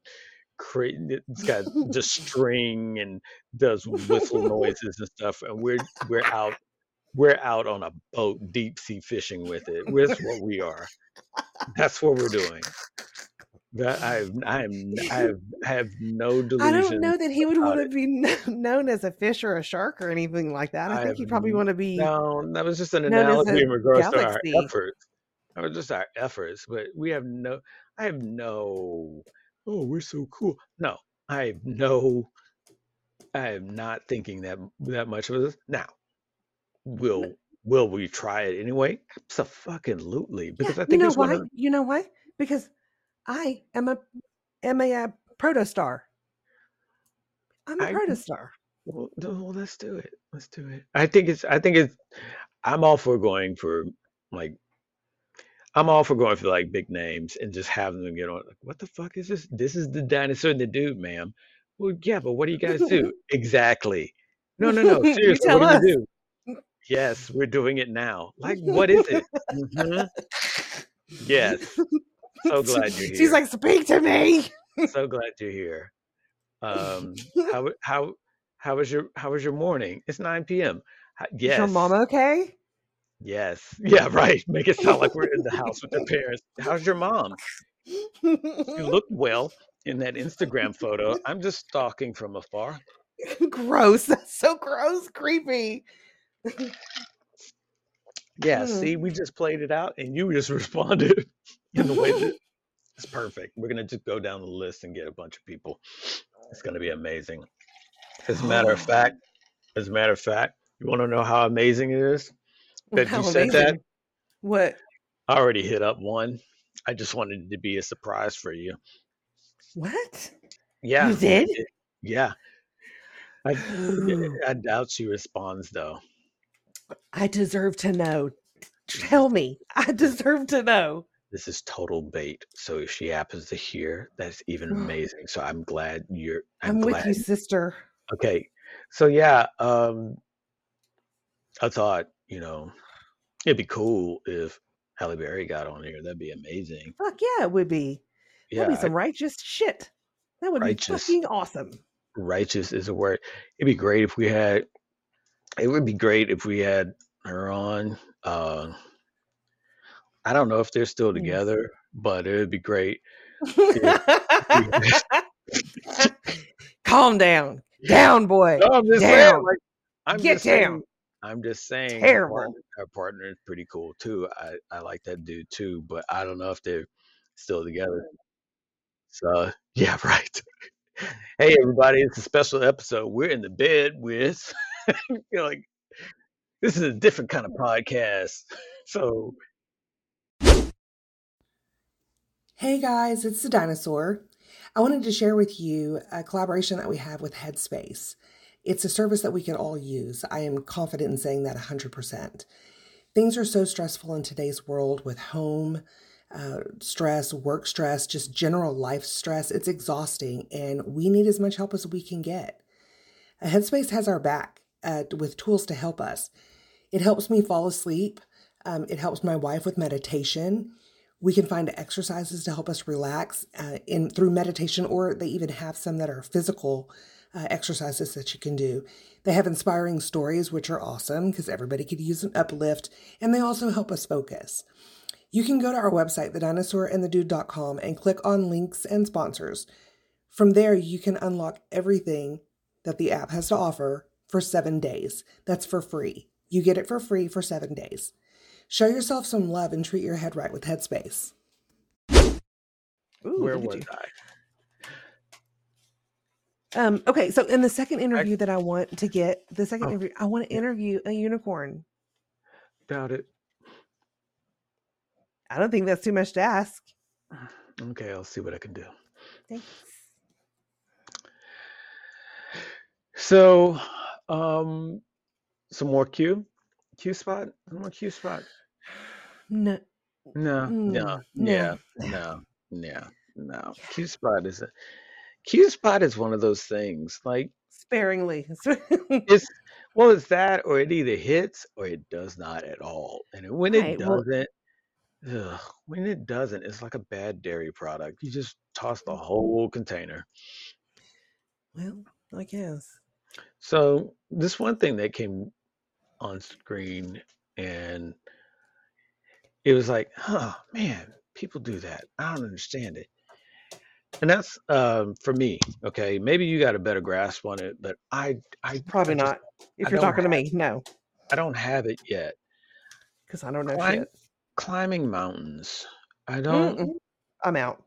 it's got the string and does whistle noises and stuff and we're we're out we're out on a boat deep sea fishing with it. That's what we are. That's what we're doing. That I I I have I have no delusion. I don't know that he would want to be known as a fish or a shark or anything like that. I I think he'd probably want to be no, that was just an analogy in regards to our efforts. That was just our efforts, but we have no. I have no. Oh, we're so cool. No, I have no. I am not thinking that that much of this. Now, will will we try it anyway? Absolutely, yeah, because I you think know it's one why? of. You know why? Because I am a am a uh, protostar. I'm a I protostar. Well, well, let's do it. Let's do it. I think it's. I think it's. I'm all for going for like. I'm all for going for like big names and just having them get on. Like, what the fuck is this? This is the dinosaur and the dude, ma'am. Well, yeah, but what do you guys do exactly? No, no, no. Seriously, what do us. you do? Yes, we're doing it now. Like, what is it? hmm Yes. So glad you're She's like, speak to me. So glad you're here. Um, how how how was your how was your morning? It's 9 p.m. H- Is your mom okay? Yes. Yeah, right. Make it sound like we're in the house with the parents. How's your mom? You look well in that Instagram photo. I'm just stalking from afar. gross. That's so gross. Creepy. Yeah, see, we just played it out and you just responded in the way that it's perfect. We're gonna just go down the list and get a bunch of people. It's gonna be amazing. As a matter of fact, as a matter of fact, you want to know how amazing it is that How you said that? What? I already hit up one. I just wanted it to be a surprise for you. What? Yeah, You did? yeah. I. I doubt she responds though. I deserve to know. Tell me. I deserve to know. This is total bait. So if she happens to hear, that's even amazing. So I'm glad you're. I'm, I'm with you, sister. Okay. So yeah, um, I thought you know it'd be cool if Halle Berry got on here. That'd be amazing. Fuck yeah, it would be. Yeah, That'd be I- some righteous shit. That would Righteous. be fucking awesome. righteous is a word. It'd be great if we had. It would be great if we had her on. Uh, I don't know if they're still together, but it would be great. Calm down. Down, boy. No, I'm just Down. saying. Like, I'm Get just saying- down. I'm just saying. Terrible. partner- Her partner is pretty cool too. I I like that dude too, but I don't know if they're still together. So yeah, right. Hey everybody, it's a special episode. We're in the bed with like this is a different kind of podcast. So Hey guys, it's the dinosaur. I wanted to share with you a collaboration that we have with Headspace. It's a service that we can all use. I am confident in saying that 100%. Things are so stressful in today's world with home uh, stress, work stress, just general life stress. It's exhausting, and we need as much help as we can get. Uh, Headspace has our back uh, with tools to help us. It helps me fall asleep. Um, it helps my wife with meditation. We can find exercises to help us relax uh, in through meditation, or they even have some that are physical uh, exercises that you can do. They have inspiring stories, which are awesome because everybody could use an uplift, and they also help us focus. You can go to our website, thedinosaurandthedude.com, and click on links and sponsors. From there, you can unlock everything that the app has to offer for seven days. That's for free. You get it for free for seven days. Show yourself some love and treat your head right with Headspace. Ooh, where look was you. I? Um, okay, so in the second interview that I want to get, the second Oh, interview, I want to interview a unicorn. Doubt it. I don't think that's too much to ask. Okay, I'll see what I can do. Thanks. So, um, some more Q, Q spot, some more Q spot. No, No, no, mm, yeah, no. no, no, no. Q spot is a Q spot is one of those things. Like Sparingly. it's well, it's that, or it either hits or it does not at all. And when it Right. Doesn't, ugh, when it doesn't, it's like a bad dairy product. You just toss the whole container. well, I guess. So this one thing that came on screen and it was like, oh man, people do that. I don't understand it. And that's um, for me. Okay, maybe you got a better grasp on it, but I, I, Probably I just, not. If I you're talking to me, no, I don't have it yet. because I don't know Climb, shit. climbing mountains. I don't. Mm-mm, I'm out.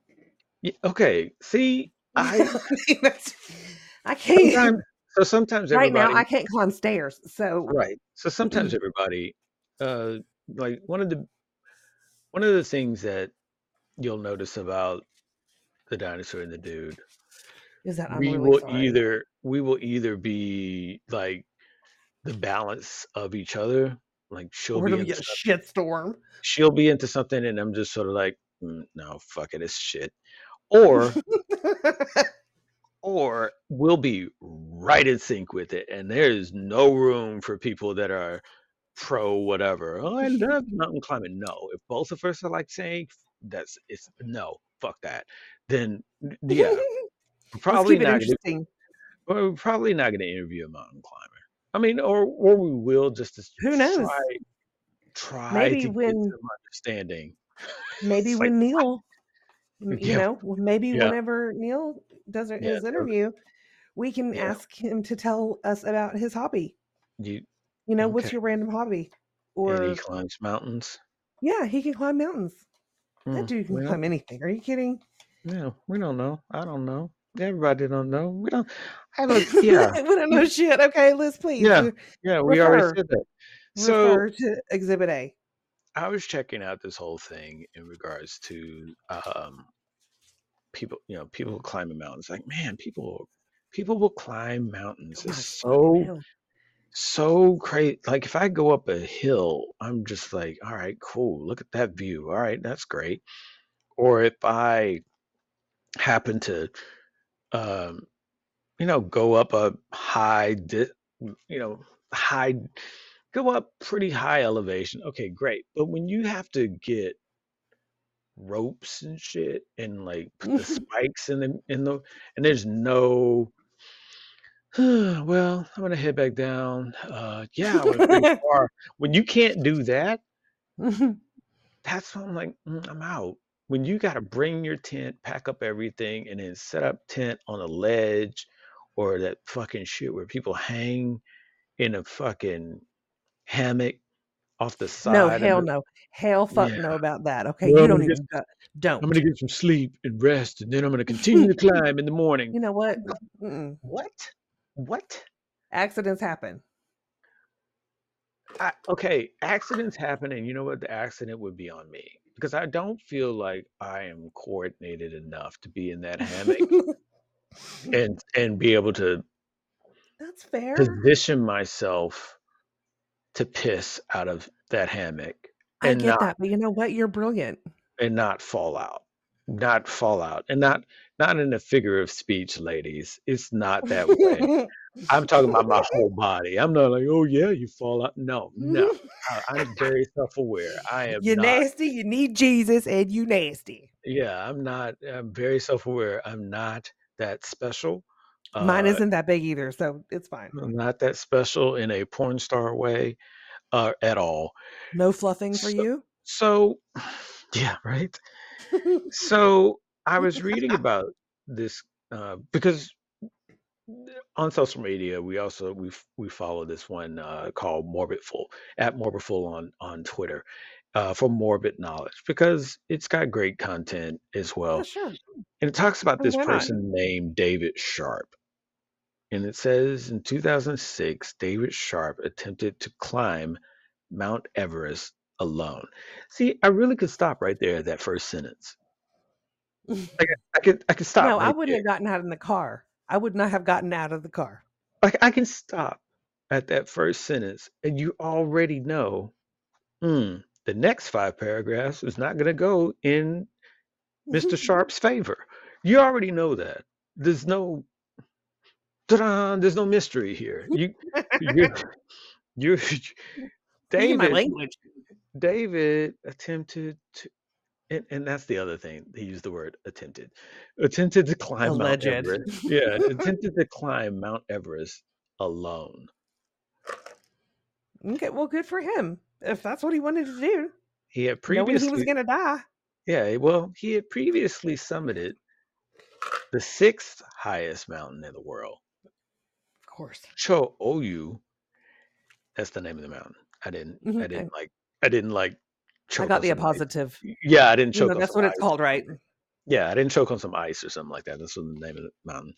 y- Okay, see, I That's- I can't. So sometimes Right now, I can't climb stairs. So, right. So sometimes everybody, uh, like one of the one of the things that you'll notice about the dinosaur and the dude Is that I'm we really will sorry. either we will either be like the balance of each other. Like she'll Or be be a shit storm. she'll be into something, and I'm just sort of like, "Mm, no, fuck it, it's shit. Or or we'll be right in sync with it, and there is no room for people that are pro whatever. Oh, I love mountain climbing. No, if both of us are like saying that's it's no, fuck that. Then yeah, probably not gonna we're probably not gonna interview a mountain climber. I mean, or or we will just to Who knows? try try Maybe to get when some understanding. maybe It's like when Neil, you yeah, know, maybe yeah, whenever Neil does yeah, his interview, we can yeah. ask him to tell us about his hobby. You You know, what's your random hobby? And he climbs mountains. yeah, he can climb mountains. That Mm, dude can we don't. climb anything. Are you kidding? Yeah, we don't know. I don't know. Everybody don't know. We don't. I look. Yeah, we don't know shit. Okay, Liz, please yeah, yeah. We already said that. So refer to Exhibit A. I was checking out this whole thing in regards to um people. You know, people climbing mountains. Like, man, people people will climb mountains. It's so so crazy. Like, if I go up a hill, I'm just like, all right, cool. Look at that view. All right, that's great. Or if I happen to um you know, go up a high, di- you know, high, go up pretty high elevation. Okay, great. But when you have to get ropes and shit and like put the spikes in the in the and there's no well, I'm gonna head back down. Uh yeah. When you can't do that, that's when I'm like, "Mm, I'm out. When you gotta bring your tent, pack up everything, and then set up tent on a ledge or that fucking shit where people hang in a fucking hammock off the no, side of hell it. no. Hell fuck Yeah. no about that. Okay, Well, you I'm don't gonna get uh, even go. I'm gonna get some sleep and rest, and then I'm gonna continue to climb in the morning. You know what? Mm-mm. What? What? Accidents happen. I, okay, accidents happen, and you know what? The accident would be on me because I don't feel like I am coordinated enough to be in that hammock and and be able to That's fair. position myself to piss out of that hammock I get not that, but you know what? You're brilliant. and not fall out, not fall out, and not not in a figure of speech, ladies. It's not that way. I'm talking about my whole body. I'm not like, oh yeah, you fall out. No, no. I, I'm very self-aware. I am You're not. nasty. You need Jesus, and you nasty. Yeah, I'm not. I'm very self-aware. I'm not that special. Mine Uh, isn't that big either, so it's fine. Not that special in a porn star way, uh, at all. No fluffing for So, you. so yeah, right. So I was reading about this uh, because on social media we also we we follow this one uh, called Morbidful at Morbidful on on Twitter uh, for morbid knowledge because it's got great content as yeah, well, sure. and it talks about this person named David Sharp, and it says in 2006 David Sharp attempted to climb Mount Everest alone. See, I really could stop right there at that first sentence. Like I could I could stop No, I wouldn't there. have gotten out in the car. I would not have gotten out of the car. Like I can stop at that first sentence, and you already know, mm, the next five paragraphs is not going to go in Mr. Sharp's favor. You already know that. There's no, there's no mystery here. You, you, you, David. David attempted to, and, and that's the other thing. He used the word attempted. Attempted to climb Mount Everest. Yeah, attempted to climb Mount Everest alone. Okay, well, good for him. If that's what he wanted to do, He had knowing he was going to die. yeah, well, he had previously summited the sixth highest mountain in the world, course. Cho Oyu. That's the name of the mountain. I didn't, Mhm, I didn't like, I didn't like I got the some ice. appositive. Yeah, I didn't You know, choke on that's some what it's called, right? Yeah, I didn't choke on some ice or something like that. That's what the name of the mountain.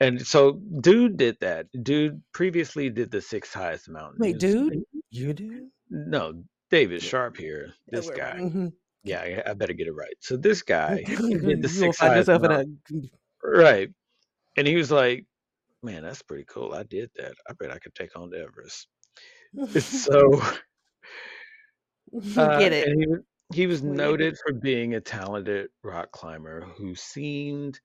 And so, dude did that. Dude previously did the sixth highest mountain. Wait, was dude? You do? no David. Sharp here. This guy. mhm. Yeah, I better get it right. So this guy, did the you will sixth find highest yourself in mountain. a. Right. and he was like, "Man, that's pretty cool. I did that. I bet I could take on Everest." So, uh, Get it? and he was he was We get it. noted for being a talented rock climber who seemed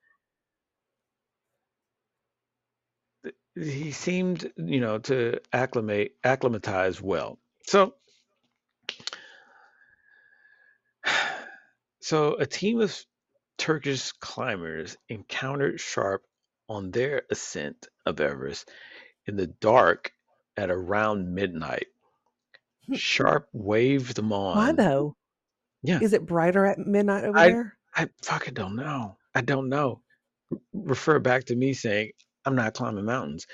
he seemed, you know, to acclimate acclimatize well. So, so a team of Turkish climbers encountered Sharp on their ascent of Everest in the dark at around midnight. Hmm. Sharp waved them Why on. though? Yeah. Is it brighter at midnight over I- there? I fucking don't know. I don't know. R- Refer back to me saying I'm not climbing mountains.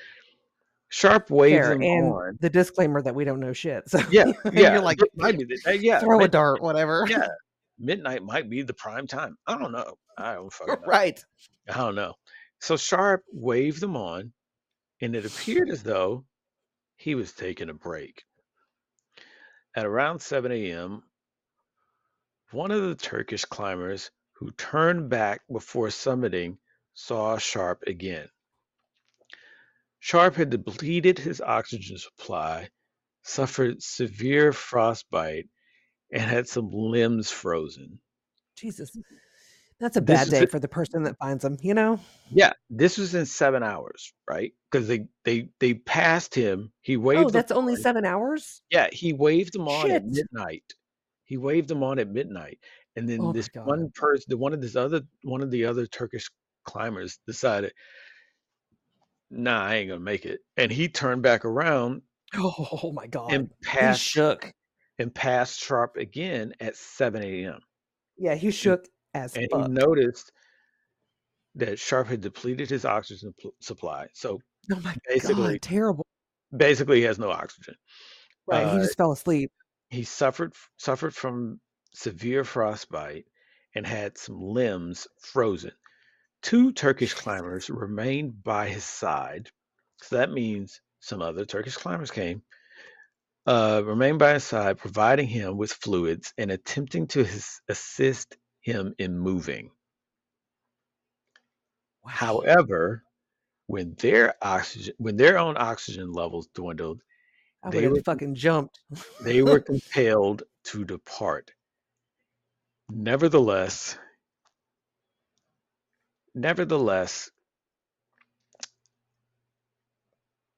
Sharp waved Fair. them And on. the disclaimer that we don't know shit. So Yeah, yeah. you're like, might be the- yeah, throw a dart, whatever. yeah. Midnight might be the prime time. I don't know. I don't fucking know. right. I don't know. So Sharp waved them on, and it appeared as though he was taking a break. At around 7 a.m., one of the Turkish climbers who turned back before summiting saw Sharp again. Sharp had depleted his oxygen supply, suffered severe frostbite, and had some limbs frozen. Jesus. That's a bad day it. for the person that finds them, you know? Yeah, this was in seven hours, right? Because they they they passed him. He oh, waved. Oh, that's only on. seven hours? Yeah, he waved them on at midnight. He waved them on at midnight, and then Oh this one person, the one of this other one of the other Turkish climbers decided, "Nah, I ain't gonna make it," and he turned back around Oh my God. and he passed shook. and passed Sharp again at 7 a.m. Yeah, he shook as And fuck. he noticed that Sharp had depleted his oxygen pl- supply, so oh my basically- God, terrible. basically he has no oxygen. Right. he uh, just fell asleep. he suffered suffered from severe frostbite and had some limbs frozen. Two Turkish climbers remained by his side, so that means some other Turkish climbers came. Uh, remained by his side, providing him with fluids and attempting to his, assist him in moving. Wow. However, when their oxygen, when their own oxygen levels dwindled, I they were- fucking jumped. they were compelled to depart. Nevertheless, nevertheless,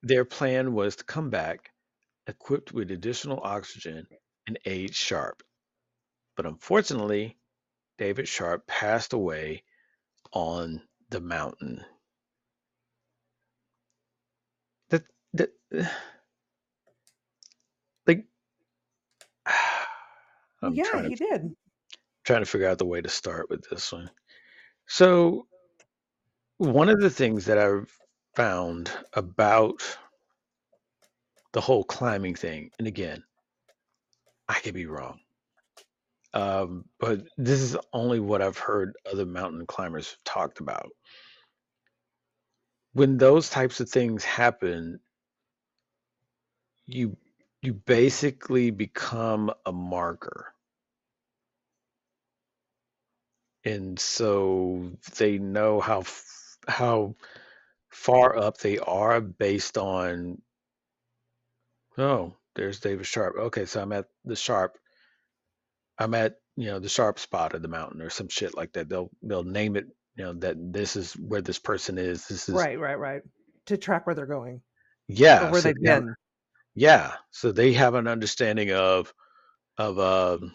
their plan was to come back equipped with additional oxygen and aid Sharp. But unfortunately, David Sharp passed away on the mountain. That, that, like, I'm yeah, trying to he did. trying to figure out the way to start with this one. So, one of the things that I've found about the whole climbing thing, and again, I could be wrong, um, but this is only what I've heard other mountain climbers have talked about. When those types of things happen, you you basically become a marker. And so they know how f- how far up they are based on oh there's david sharp. Okay so i'm at the sharp i'm at you know the sharp spot of the mountain or some shit like that they'll they'll name it you know that this is where this person is this is Right, right, right. To track where they're going yeah where so they've been. yeah so they have an understanding of of um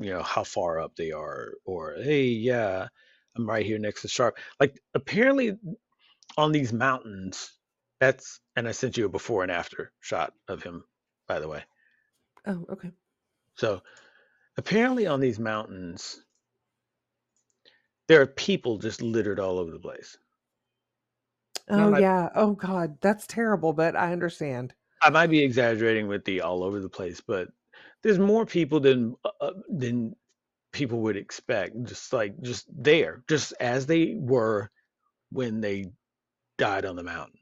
you know how far up they are or hey yeah i'm right here next to sharp like apparently on these mountains that's and i sent you a before and after shot of him by the way Oh, okay. so apparently on these mountains there are people just littered all over the place Oh like- yeah. Oh god, that's terrible, but I understand. I might be exaggerating with the all over the place, but there's more people than uh, uh, than people would expect. Just like just there, just as they were when they died on the mountain,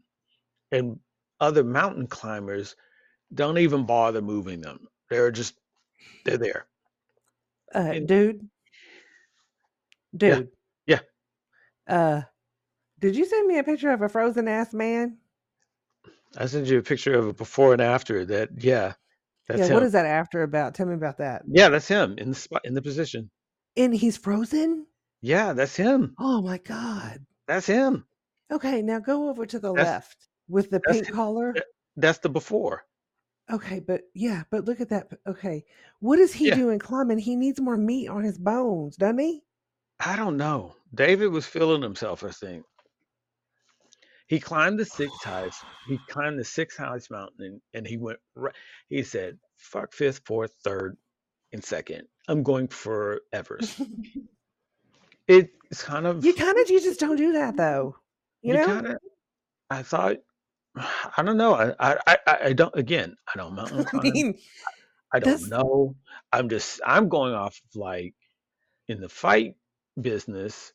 and other mountain climbers don't even bother moving them. They're just they're there. Uh And- dude. Yeah, Dude. yeah. Uh Did you send me a picture of a frozen ass man? I sent you a picture of a before and after. That yeah, that's yeah. him. What is that after about? Tell me about that. Yeah, that's him in the spot in the position. And he's frozen. Yeah, that's him. Oh my god. That's him. Okay, now go over to the That's- left with the pink him. collar. That's the before. Okay, but yeah, but look at that. Okay, what is he Yeah. doing climbing? He needs more meat on his bones, doesn't he? I don't know. David was feeling himself. I think he climbed the sixth highest. He climbed the sixth highest mountain, and, and he went. Right, he said, "Fuck fifth, fourth, third, and second. I'm going for Everest." it's kind of you kind of you just don't do that though. You, know? kind of. I thought. I don't know. I, I I I don't. Again, I don't know. I mean, I don't that's- know. I'm just I'm going off of like in the fight business,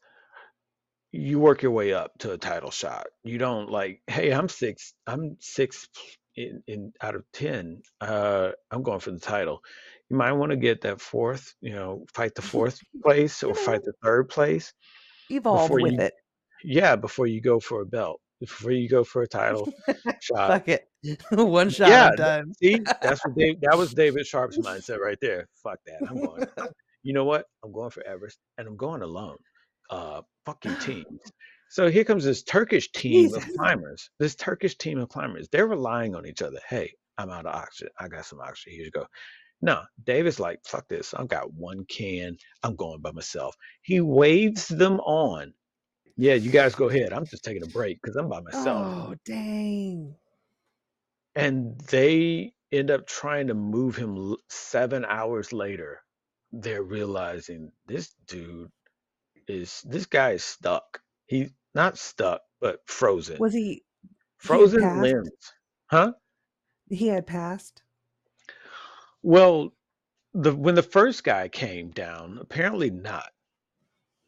you work your way up to a title shot. You don't like, hey, I'm six, I'm six in, in out of ten. Uh, I'm going for the title. You might want to get that fourth, you know, fight the fourth place or fight the third place. evolve with you- it. Yeah, before you go for a belt, before you go for a title shot. Fuck it. One shot, yeah, done. See, that's what Dave, that was David Sharp's mindset right there. Fuck that. I'm going. you know what? I'm going for Everest, and I'm going alone. Uh, fucking teams. So here comes this Turkish team of climbers. This Turkish team of climbers. They're relying on each other. Hey, I'm out of oxygen. I got some oxygen. Here you go. No, David's like, fuck this. I've got one can. I'm going by myself. He waves them on. Yeah, you guys go ahead. I'm just taking a break because I'm by myself Oh dang! and they end up trying to move him seven hours later they're realizing this dude is this guy is stuck he's not stuck but frozen Was he? he frozen passed? limbs huh He had passed. well the when the first guy came down apparently not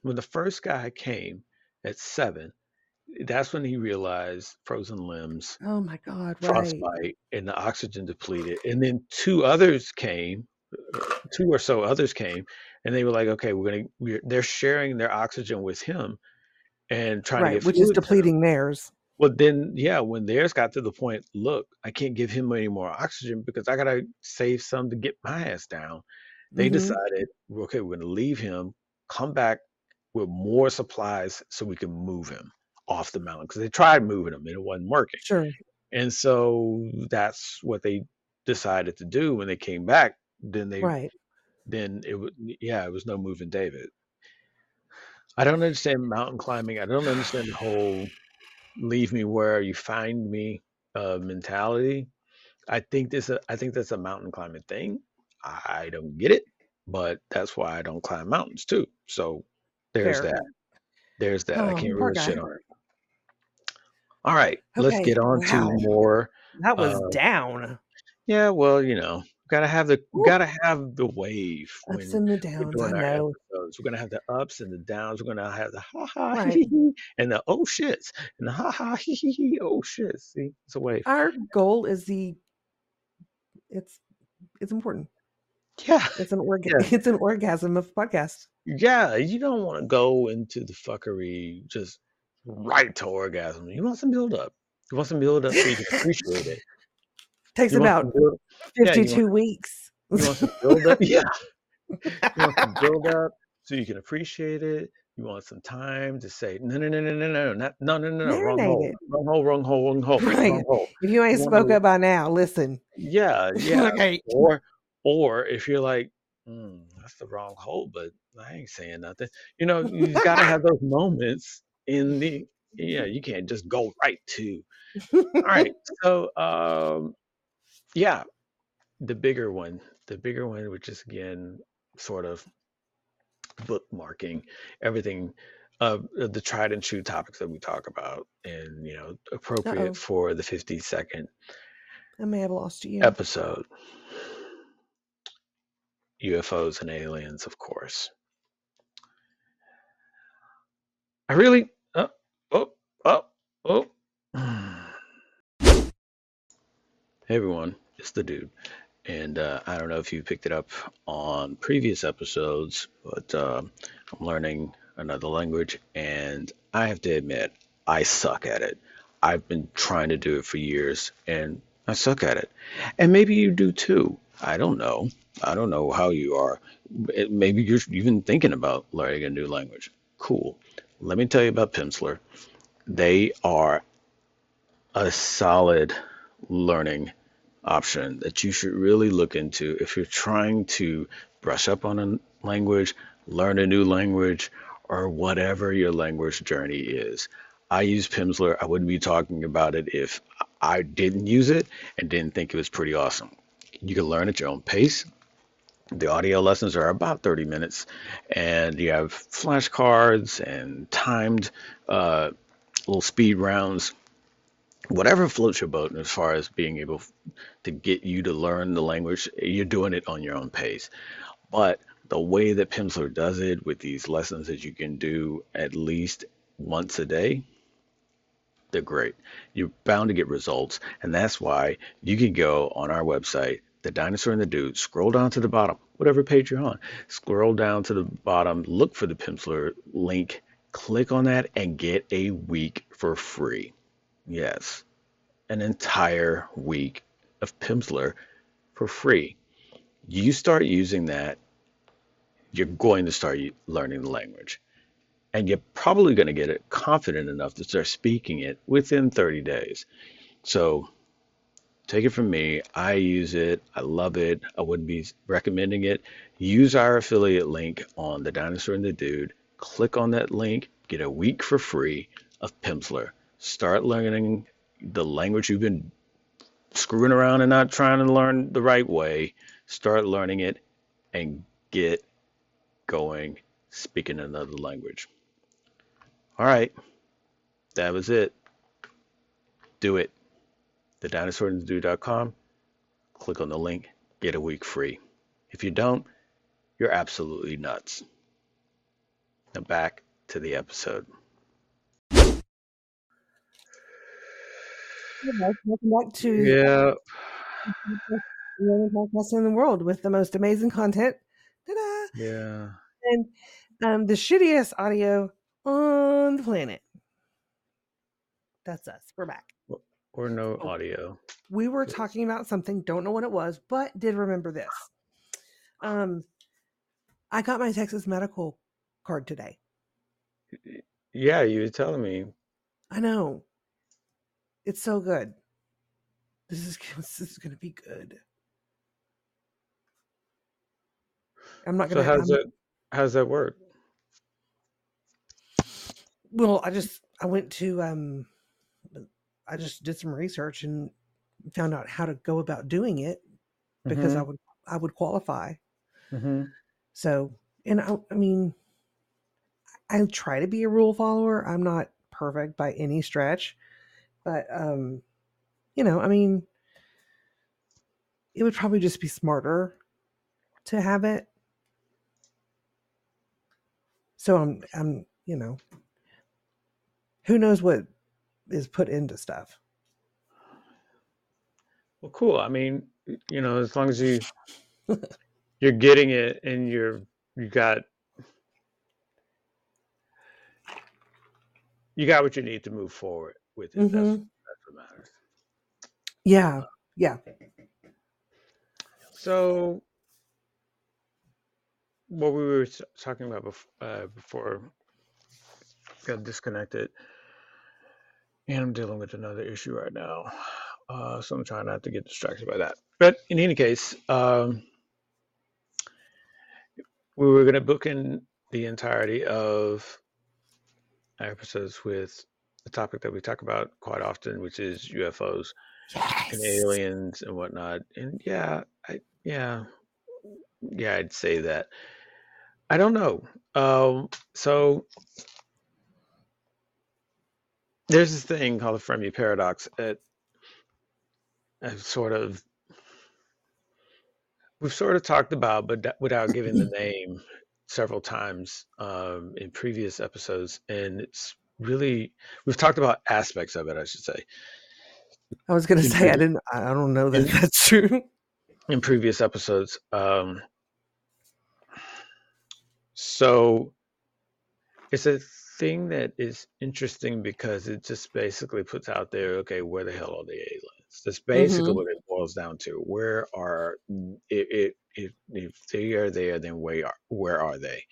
when the first guy came at seven that's when he realized frozen limbs Oh my god! Right. frostbite and the oxygen depleted. And then two others came, two or so others came, and they were like, okay, we're gonna we're they're sharing their oxygen with him and trying to Right, get which is to him. depleting theirs. Well, then yeah, when theirs got to the point, look, I can't give him any more oxygen because I gotta save some to get my ass down. They Mhm. decided, okay, we're gonna leave him, come back with more supplies so we can move him off the mountain because they tried moving him and it wasn't working. Sure. And so that's what they decided to do when they came back. Then they Right. then it was yeah, it was no moving David. I don't understand mountain climbing. I don't understand the whole leave me where you find me uh mentality. I think this I think that's a mountain climbing thing. I don't get it, but that's why I don't climb mountains too. So there's Fair. that. There's that. I Oh, can't poor really shit on it. All right, let's get on wow. to more That was Uh, down. Yeah, well, you know, gotta have the Woo. gotta have the wave Ups and the downs. I know. episodes. We're gonna have the ups and the downs. We're gonna have the ha ha Right. hee hee and the oh shits and the ha ha hee hee hee oh shit. See, it's a wave. Our goal is the. It's it's important. Yeah, It's an orga- Yeah. It's an orgasm of podcast. yeah. You don't want to go into the fuckery just right to orgasm. You want some build up. You want some build up so you can appreciate it. Takes You about some build, yeah, you want- fifty-two weeks. you want some build up. Yeah. You want some build up so you can appreciate it. You want some time to say no, no, no, no, no, no, no. not no, no, no, no, wrong hole, wrong hole, wrong hole, wrong hole, Right. wrong hole. if you ain't You spoke up by now, listen. Yeah, yeah. Okay. Or, or if you're like, mm, that's the wrong hole, but I ain't saying nothing. You know, you got to have those moments in the. Yeah, you can't just go right to. All right, so um, yeah, the bigger one, the bigger one, which is again sort of bookmarking everything uh, the tried and true topics that we talk about and you know appropriate Uh-oh. for the 50 second I may have lost you. episode ufos and aliens of course. I really oh oh oh oh. Hey everyone. It's the dude. And uh, i don't know if you picked it up on previous episodes but um i'm learning another language and i have to admit I suck at it. I've been trying to do it for years and I suck at it. And maybe you do too. I don't know. I don't know how you are. Maybe you're even thinking about learning a new language. Cool. Let me tell you about Pimsleur. They are a solid learning option that you should really look into if you're trying to brush up on a language, learn a new language, or whatever your language journey is. I use Pimsleur. I wouldn't be talking about it if I didn't use it and didn't think it was pretty awesome. You can learn at your own pace. The audio lessons are about 30 minutes, and you have flashcards and timed uh, little speed rounds. Whatever floats your boat as far as being able to get you to learn the language, you're doing it on your own pace. But the way that Pimsleur does it with these lessons that you can do at least once a day, they're great. You're bound to get results. And that's why you can go on our website, The Dinosaur and the Dude, scroll down to the bottom, whatever page you're on, scroll down to the bottom, look for the Pimsleur link, click on that, and get a week for free. Yes, an entire week of Pimsleur for free. You start using that, you're going to start learning the language and you're probably going to get it confident enough to start speaking it within 30 days. So take it from me. I use it. I love it. I wouldn't be recommending it. Use our affiliate link on the dinosaur and the dude. Click on that link. Get a week for free of Pimsleur. Start learning the language you've been screwing around and not trying to learn the right way. Start learning it and get going speaking another language. All right. That was it. Do it. TheDinosaurandTheDude.com. Click on the link. Get a week free. If you don't, you're absolutely nuts. Now back to the episode. Welcome back to yeah. the only podcast in the world with the most amazing content. Ta-da! Yeah. And um, the shittiest audio on the planet. That's us. We're back. Or no oh, audio. We were talking about something, don't know what it was, but did remember this. Um I got my Texas medical card today. Yeah, you were telling me. I know. It's so good. This is this is gonna be good. I'm not gonna. So how's I'm, that? How's that work? Well, I just I went to um I just did some research and found out how to go about doing it because mm-hmm. I would I would qualify. Mm-hmm. So, and I, I mean, I try to be a rule follower. I'm not perfect by any stretch, but um, you know, I mean, it would probably just be smarter to have it. So I'm I'm you know who knows what is put into stuff. Well, cool. I mean, you know, as long as you you're getting it and you're you got you got what you need to move forward with it. Mm-hmm. That's, that's what matters. Yeah. Yeah. So what we were talking about before, uh, before got disconnected and I'm dealing with another issue right now. Uh, so I'm trying not to get distracted by that. But in any case, um, we were going to book in the entirety of episodes with a topic that we talk about quite often, which is UFOs yes. and aliens and whatnot. And yeah, I yeah, yeah, I'd say that. I don't know. Um, so there's this thing called the Fermi paradox It, I've sort of we've sort of talked about, but without giving the name several times um, in previous episodes, and it's really we've talked about aspects of it, I should say. I was gonna say I didn't. I don't know that that's true. In previous episodes, um, so it's a thing that is interesting because it just basically puts out there, okay, where the hell are the aliens? That's basically Mm-hmm. what it boils down to. Where are it, it, if if they are there, then where are where are they?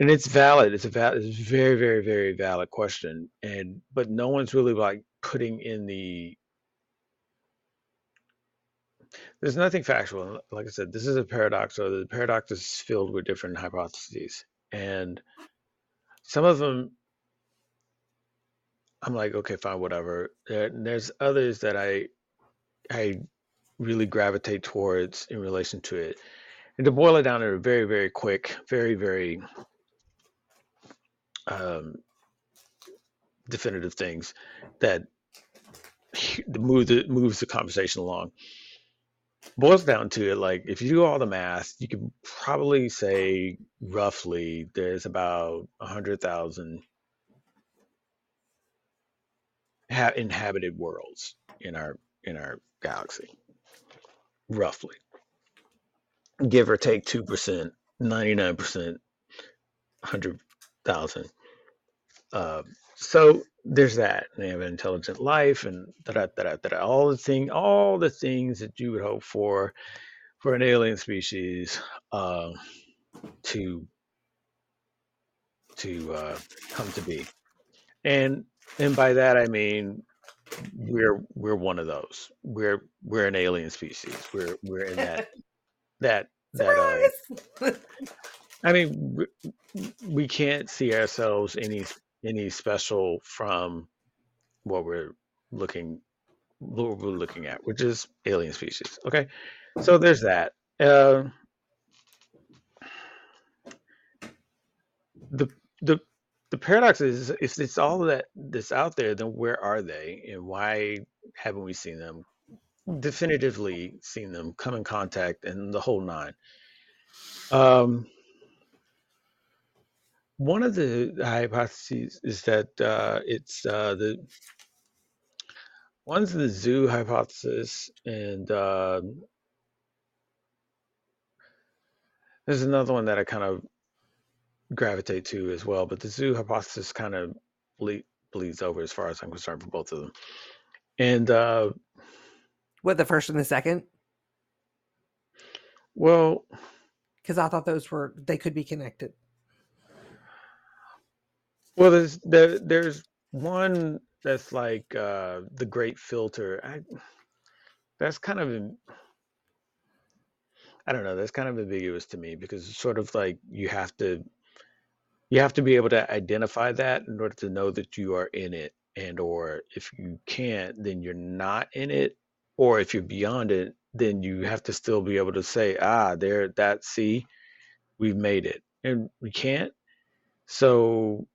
And it's valid. It's a valid. It's a very, very, very valid question. And but no one's really like putting in the. There's nothing factual. Like I said, this is a paradox. So the paradox is filled with different hypotheses, and some of them I'm like, okay, fine, whatever. There, there's others that I I really gravitate towards in relation to it. And to boil it down in a very, very quick, very, very um, definitive things that move the, moves the conversation along. Boils down to it like if you do all the math, you can probably say roughly there's about a hundred thousand ha- inhabited worlds in our in our galaxy, roughly, give or take two percent, ninety nine percent, hundred thousand. Uh, so there's that. They have an intelligent life and da da da da da. All the thing, all the things that you would hope for for an alien species uh, to to uh, come to be. And and by that I mean we're we're one of those. We're we're an alien species. We're we're in that that that uh I mean we, we can't see ourselves any any special from what we're looking what we're looking at, which is alien species. Okay. So there's that. Uh, the the the paradox is if it's all that that's out there, then where are they and why haven't we seen them? Definitively seen them come in contact and the whole nine. Um, one of the hypotheses is that uh, it's uh, the one's the zoo hypothesis, and uh, there's another one that I kind of gravitate to as well. But the zoo hypothesis kind of ble- bleeds over as far as I'm concerned for both of them. And uh, what the first and the second? well, Because I thought those were they could be connected. Well, there's there, there's one that's like uh, the Great Filter. I, that's kind of I don't know. That's kind of ambiguous to me because it's sort of like you have to you have to be able to identify that in order to know that you are in it and or if you can't then you're not in it or if you're beyond it then you have to still be able to say ah there that see we've made it and we can't so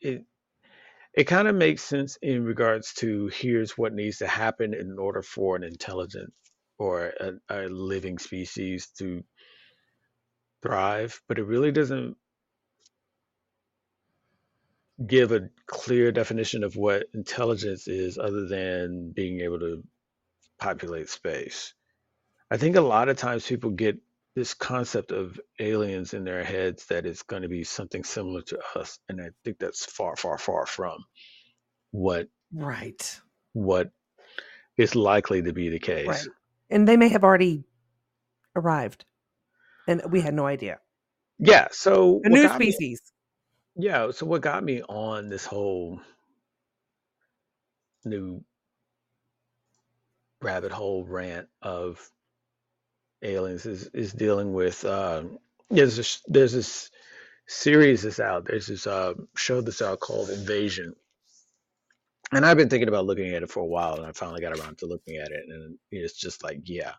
it it kind of makes sense in regards to here's what needs to happen in order for an intelligent or a, a living species to thrive but it really doesn't give a clear definition of what intelligence is other than being able to populate space. I think a lot of times people get this concept of aliens in their heads that it's going to be something similar to us and I think that's far far far from what Right. what is likely to be the case. Right. And they may have already arrived. And we had no idea. Yeah, so A new got me species. yeah, so what got me on this whole new rabbit hole rant of aliens is is dealing with uh, there's this there's this series that's out there's this uh, show that's out called Invasion. And I've been thinking about looking at it for a while and I finally got around to looking at it and it's just like yeah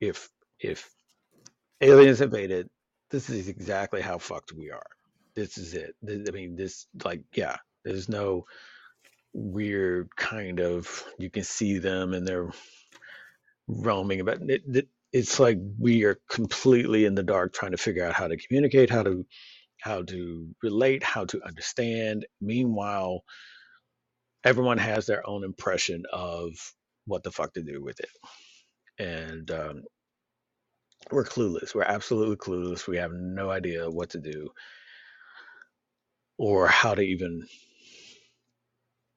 if if aliens invaded this is exactly how fucked we are. This is it. I mean this like yeah there's no weird kind of you can see them and they're roaming about it, it, it's like we are completely in the dark trying to figure out how to communicate how to how to relate how to understand. Meanwhile everyone has their own impression of what the fuck to do with it. And um, we're clueless. We're absolutely clueless. We have no idea what to do or how to even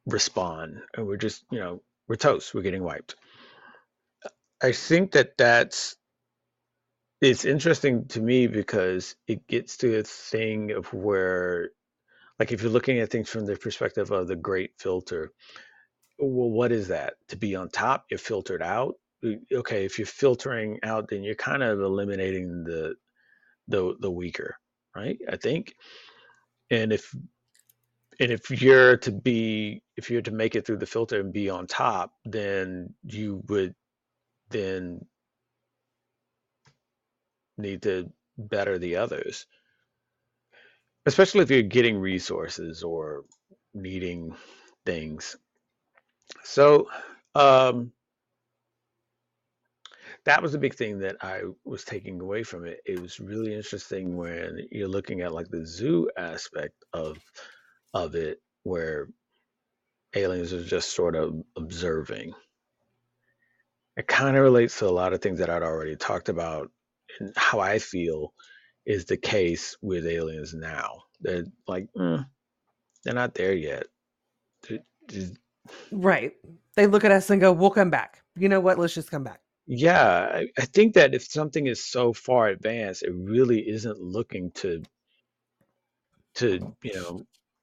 respond. And we're just you know we're toast. We're getting wiped i think that that's it's interesting to me because it gets to a thing of where like if you're looking at things from the perspective of the great filter well what is that? To be on top you're filtered out? Okay if you're filtering out then you're kind of eliminating the the the weaker right? I think. And if and if you're to be if you're to make it through the filter and be on top then you would then need to better the others especially if you're getting resources or needing things so um that was a big thing that I was taking away from it. It was really interesting when you're looking at like the zoo aspect of of it, where aliens are just sort of observing. It kind of relates to a lot of things that I'd already talked about and how I feel is the case with aliens now. They're like, mm, they're not there yet. They're just- Right. They look at us and go, "We'll come back." You know what? Let's just come back. yeah, I, I think that if something is so far advanced, it really isn't looking to to you know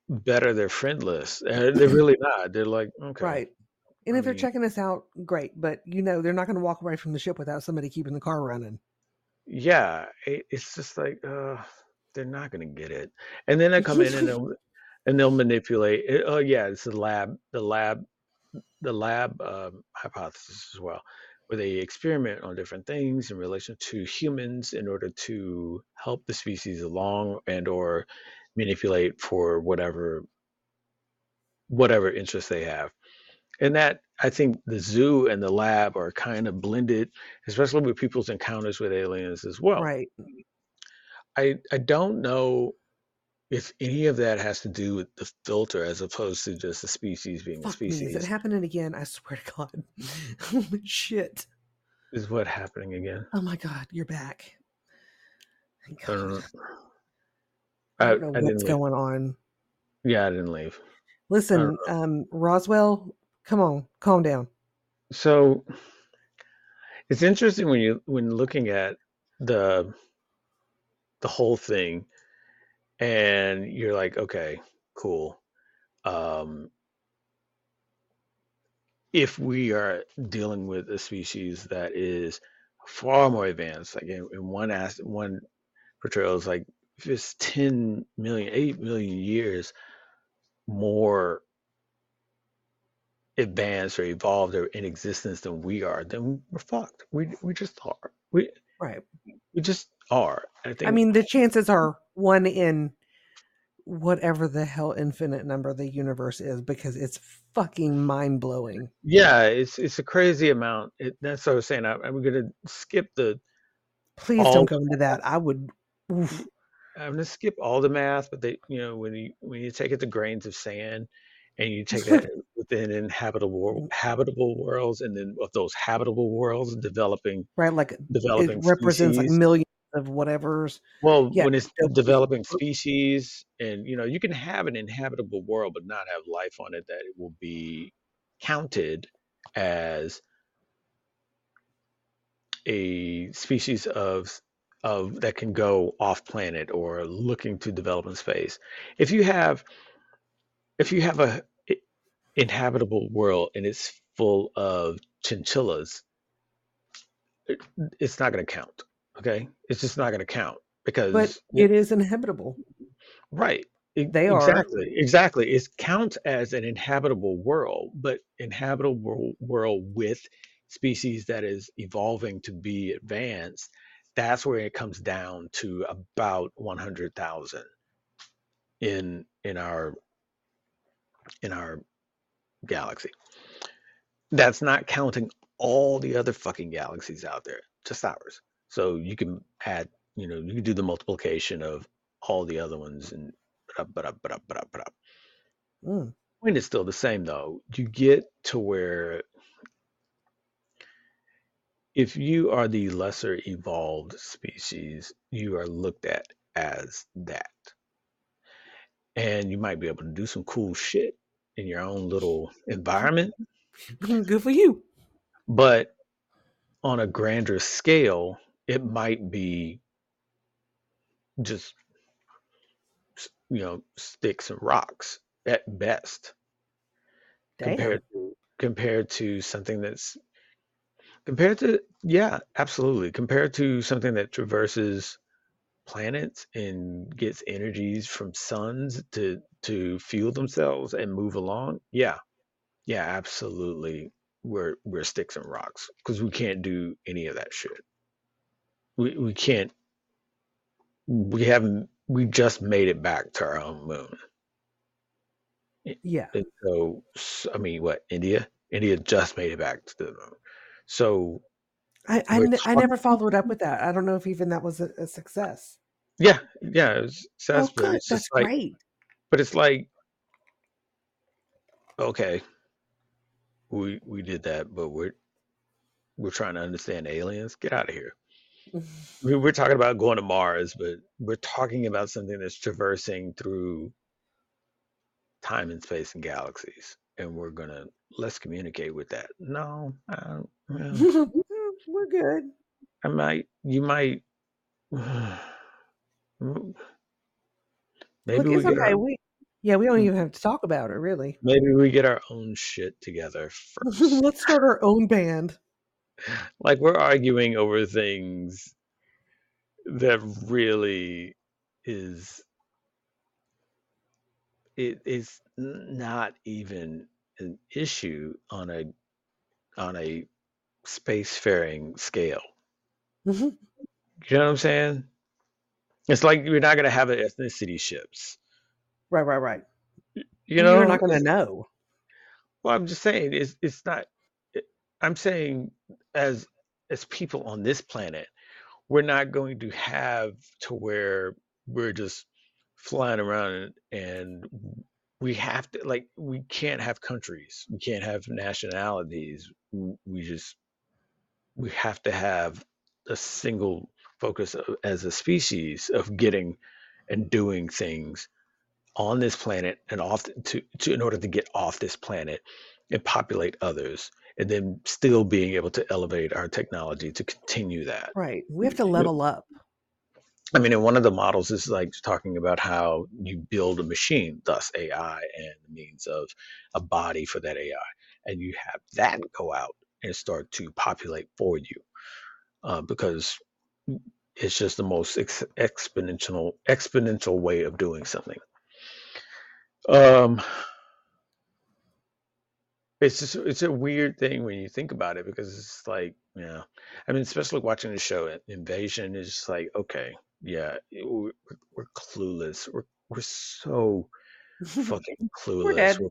better their friend list. Uh, They're really not. They're like, okay, Right. And I if they're checking us out, great. But you know, they're not going to walk away from the ship without somebody keeping the car running. yeah, it, it's just like, uh, they're not gonna get it. And then they come in and they'll and they'll manipulate. it. Oh yeah, it's the lab, the lab, the lab um, hypothesis as well, where they experiment on different things in relation to humans in order to help the species along and or manipulate for whatever whatever interest they have. And that I think the zoo and the lab are kind of blended, especially with people's encounters with aliens as well. right. I I don't know if any of that has to do with the filter as opposed to just the species being a Fuck me. Is it happening again? I swear to God. Holy shit. Is what happening again? Oh my God, you're back. Thank I don't know. God. I I, don't know I what's going on. Yeah, I didn't leave. Listen, um, Roswell, come on, calm down. So it's interesting when you when looking at the the whole thing and you're like, okay, cool. Um, if we are dealing with a species that is far more advanced, like in, in one as one portrayal is like if it's 10 million, 8 million years more advanced or evolved or in existence than we are, then we're fucked. We we just are. We Right. we just are. I I mean, the chances are one in whatever the hell infinite number the universe is because it's fucking mind blowing. yeah, it's it's a crazy amount. It, that's what I was saying. I, I'm gonna skip the Please all don't go into that. I would. oof. I'm gonna skip all the math, but they, you know, when you when you take it to grains of sand, and you take that within inhabitable habitable worlds, and then of those habitable worlds, developing right? Like it developing represents like millions of whatever's. Well, Yeah. when it's developing species, and you know, you can have an inhabitable world, but not have life on it that it will be counted as a species of of that can go off planet or looking to develop in space. If you have if you have a i- inhabitable world and it's full of chinchillas, it, it's not going to count. Okay, it's just not going to count because But because it is inhabitable. right. e- They are. exactly exactly it counts as an inhabitable world, but inhabitable world with species that is evolving to be advanced. That's where it comes down to about one hundred thousand in in our in our galaxy. That's not counting all the other fucking galaxies out there, just ours. So you can add, you know, you can do the multiplication of all the other ones and but up, but up, but up, but up, but up. Mm. Point is still the same though. You get to where if you are the lesser evolved species, you are looked at as that. And you might be able to do some cool shit in your own little environment. Mm-hmm, good for you. But on a grander scale, it might be just you know sticks and rocks at best Damn. compared to compared to something that's compared to yeah absolutely compared to something that traverses planets and gets energies from suns to to fuel themselves and move along yeah. Yeah absolutely. We're we're sticks and rocks because we can't do any of that shit. We we can't we haven't we just made it back to our own moon. Yeah. and so i mean what india? India just made it back to the moon. So I I, we're n- I talking never followed up with that. I don't know if even that was a, a success. yeah yeah it's Oh, success but good. it's That's like great. but it's like okay we we did that but we're we're trying to understand aliens get out of here we, we're talking about going to mars but we're talking about something that's traversing through time and space and galaxies and we're gonna let's communicate with that no I, well, We're good. I might you might maybe Look, we get our okay. We yeah, we don't hmm. even have to talk about it really. maybe we get our own shit together first Let's start our own band. like we're arguing over things that really is it is not even an issue on a on a spacefaring scale Mhm. you know what i'm saying it's like you're not going to have an ethnicity ships Right, right, right. you know You're not going to know. well i'm just saying it's it's not it, i'm saying as as people on this planet we're not going to have to where we're just flying around and, and we have to like we can't have countries we can't have nationalities we just we have to have a single focus of, as a species of getting and doing things on this planet and off to, to in order to get off this planet and populate others and then still being able to elevate our technology to continue that Right. We have to level up. I mean, in one of the models is like talking about how you build a machine, thus AI, and the means of a body for that AI, and you have that go out and start to populate for you, uh, because it's just the most ex- exponential exponential way of doing something. Um, it's just it's a weird thing when you think about it because it's like yeah, I mean, especially watching the show Invasion is just like okay, yeah, we're, we're clueless. We're we're so fucking clueless. We're,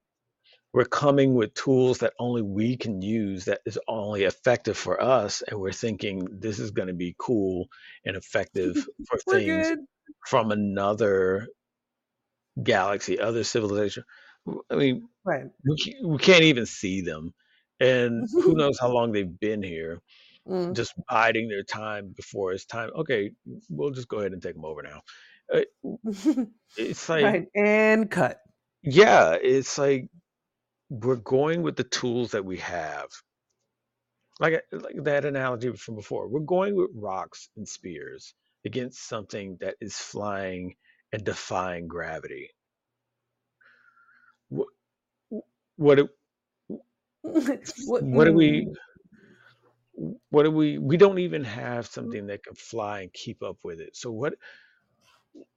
we're coming with tools that only we can use that is only effective for us, and we're thinking this is going to be cool and effective for things good. from another galaxy, other civilization. I mean, Right. we, we can't even see them, and who knows how long they've been here, Mm. just biding their time before it's time. Okay, we'll just go ahead and take them over now. Uh, It's like, right. And cut. yeah, it's like we're going with the tools that we have. Like like that analogy from before. We're going with rocks and spears against something that is flying and defying gravity. What what do- what, what do we mm, what do we we don't even have something that can fly and keep up with it. So what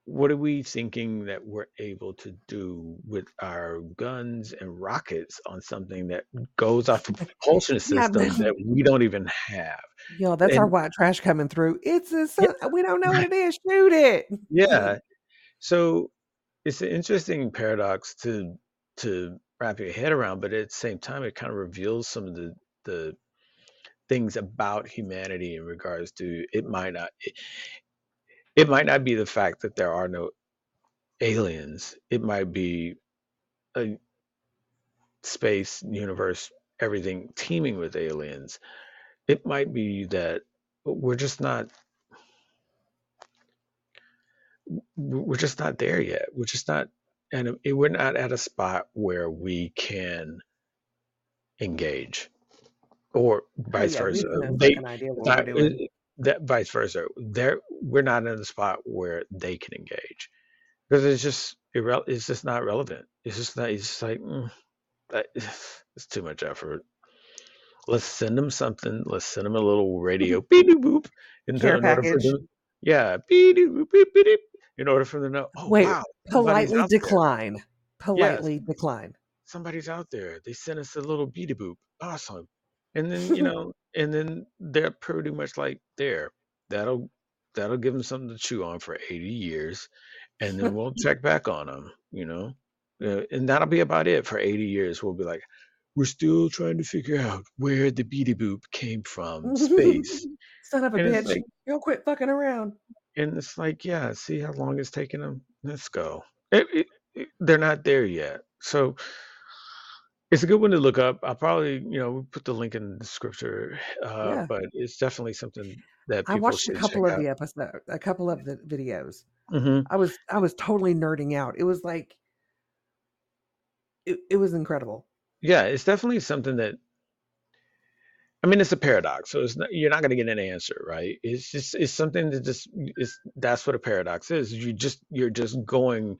what are we thinking that we're able to do with our guns and rockets on something that goes off a propulsion yeah, system but- that we don't even have? yo, that's our white trash coming through. It's a, yeah, we don't know what right. it is. Shoot it. Yeah. So it's an interesting paradox to to wrap your head around, but at the same time, it kind of reveals some of the the things about humanity in regards to it might not it, it might not be the fact that there are no aliens. It might be a space universe, everything teeming with aliens. It might be that we're just not we're just not there yet. We're just not and it, we're not at a spot where we can engage, or Oh vice yeah, versa. They what that, we're doing. that vice versa. They're we're not in a spot where they can engage because it's just irre- it's just not relevant. It's just not. It's just like mm, that- it's too much effort. Let's send them something. Let's send them a little radio beep boop boop in, Care in order for them. Yeah, beep boop beep beep beep, in order for them to know. Oh Wait, wow, politely out there. decline. Yes, Politely decline. somebody's out there. They sent us a little beady boop. Awesome. And then you know, and then they're pretty much like there. That'll that'll give them something to chew on for 80 years, and then we'll check back on them. You know, Uh, and that'll be about it for 80 years. We'll be like, we're still trying to figure out where the beady boop came from, space. Son of a And it's bitch. like, You'll quit fucking around. and it's like, yeah, see how long it's taking them. Let's go. It, it, it- they're not there yet, so it's a good one to look up. I'll probably, you know, we put the link in the description, uh, Yeah. but it's definitely something that I people watched a should check couple of out. the episodes, a couple of the videos. hmm I was I was totally nerding out. It was like it, it was incredible. Yeah, it's definitely something that I mean, it's a paradox, so it's not, you're not going to get an answer, right? It's just it's something that just is that's what a paradox is. You just you're just going.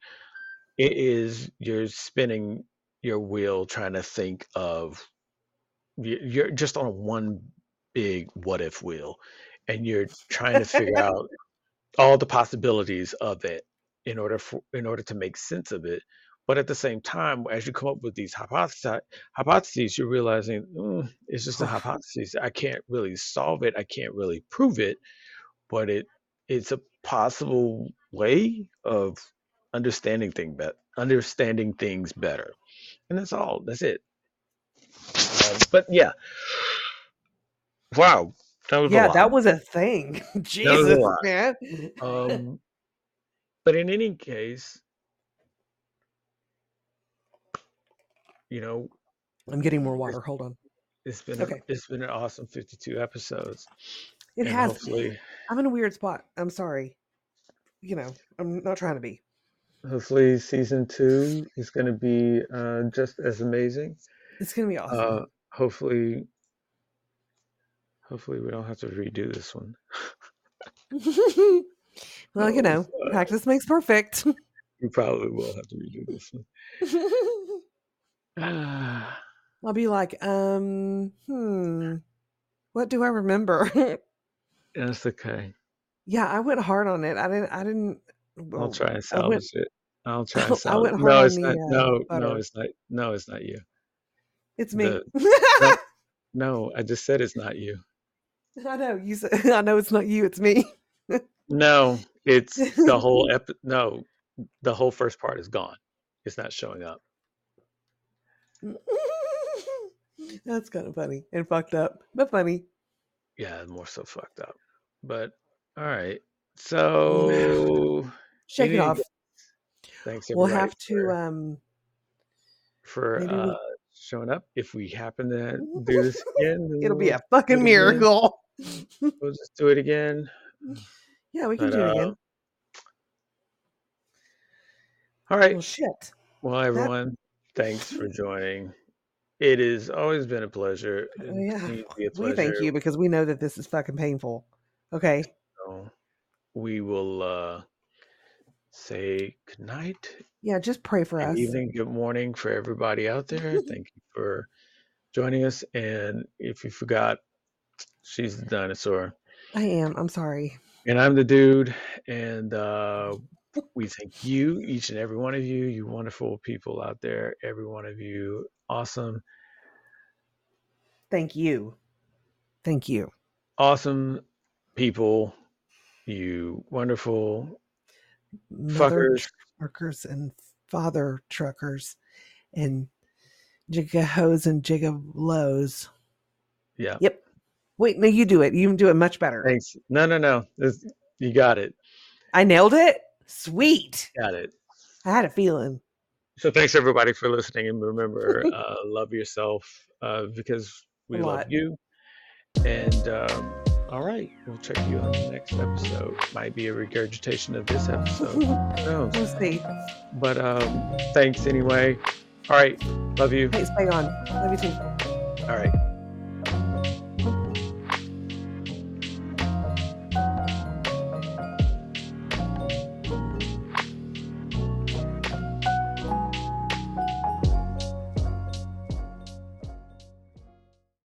It is you're spinning your wheel trying to think of you- you're just on one big what if wheel, and you're trying to figure out all the possibilities of it in order for in order to make sense of it. But at the same time, as you come up with these hypotheses, hypotheses, you're realizing "Mm, it's just a hypothesis. I can't really solve it. I can't really prove it, but it it's a possible way of understanding thing bet understanding things better. And that's all. That's it. Uh, but yeah, wow, that was Yeah, that was a thing. Was a Jesus, man. Um, but in any case, you know, I'm getting more water. Hold on. it's been Okay. it's been an awesome 52 episodes, It and has hopefully, I'm in a weird spot. I'm sorry. You know, I'm not trying to be. Hopefully, season two is going to be uh, just as amazing. It's gonna be awesome. Uh, hopefully, hopefully we don't have to redo this one. well, you Oh, know, practice makes perfect. We probably will have to redo this one. I'll be like, um, hmm, what do I remember? That's okay. yeah, I went hard on it. I didn't. I didn't. I'll try and I went. salvage it. I'll try and I went No, it's the not. uh, No, no, it's not. No, it's not you. It's me. The no, no, I just said it's not you. I know you said. I know it's not you. It's me. No, it's the whole ep. No, the whole first part is gone. It's not showing up. That's kind of funny and fucked up, but funny. Yeah, more so fucked up. But all right. So Shake it off. Thanks We'll have to. for Um, for maybe uh showing up. If we happen to do this again, It'll be a fucking miracle. We'll just do it again. yeah, we can But do it uh, again. all right. Well, shit. Well, That. everyone, thanks for joining. It has always been a pleasure. Oh, yeah. continues to be a We thank you because we know that this is fucking painful. Okay. So we will uh, say good night, Yeah, just pray for good us. evening, good morning for everybody out there. Thank you for joining us. And if you forgot, she's the dinosaur, I am. I'm sorry. and I'm the dude. And uh, we thank you, each and every one of you, you wonderful people out there, every one of you, awesome, Thank you. Thank you. awesome people, you wonderful Mother fuckers. truckers and father truckers and jigahos and gigalos. Yeah. Yep. Wait, no, you do it. You do it much better. Thanks. No, no, no. This, you got it. I nailed it. Sweet. Got it. I had a feeling. So thanks everybody for listening, and remember, uh, love yourself uh, because we love you. And um, all right, we'll check you on the next episode. Might be a regurgitation of this episode. Who knows? We'll see. But um, thanks anyway. All right, love you. Thanks, stay on. Love you too. All right.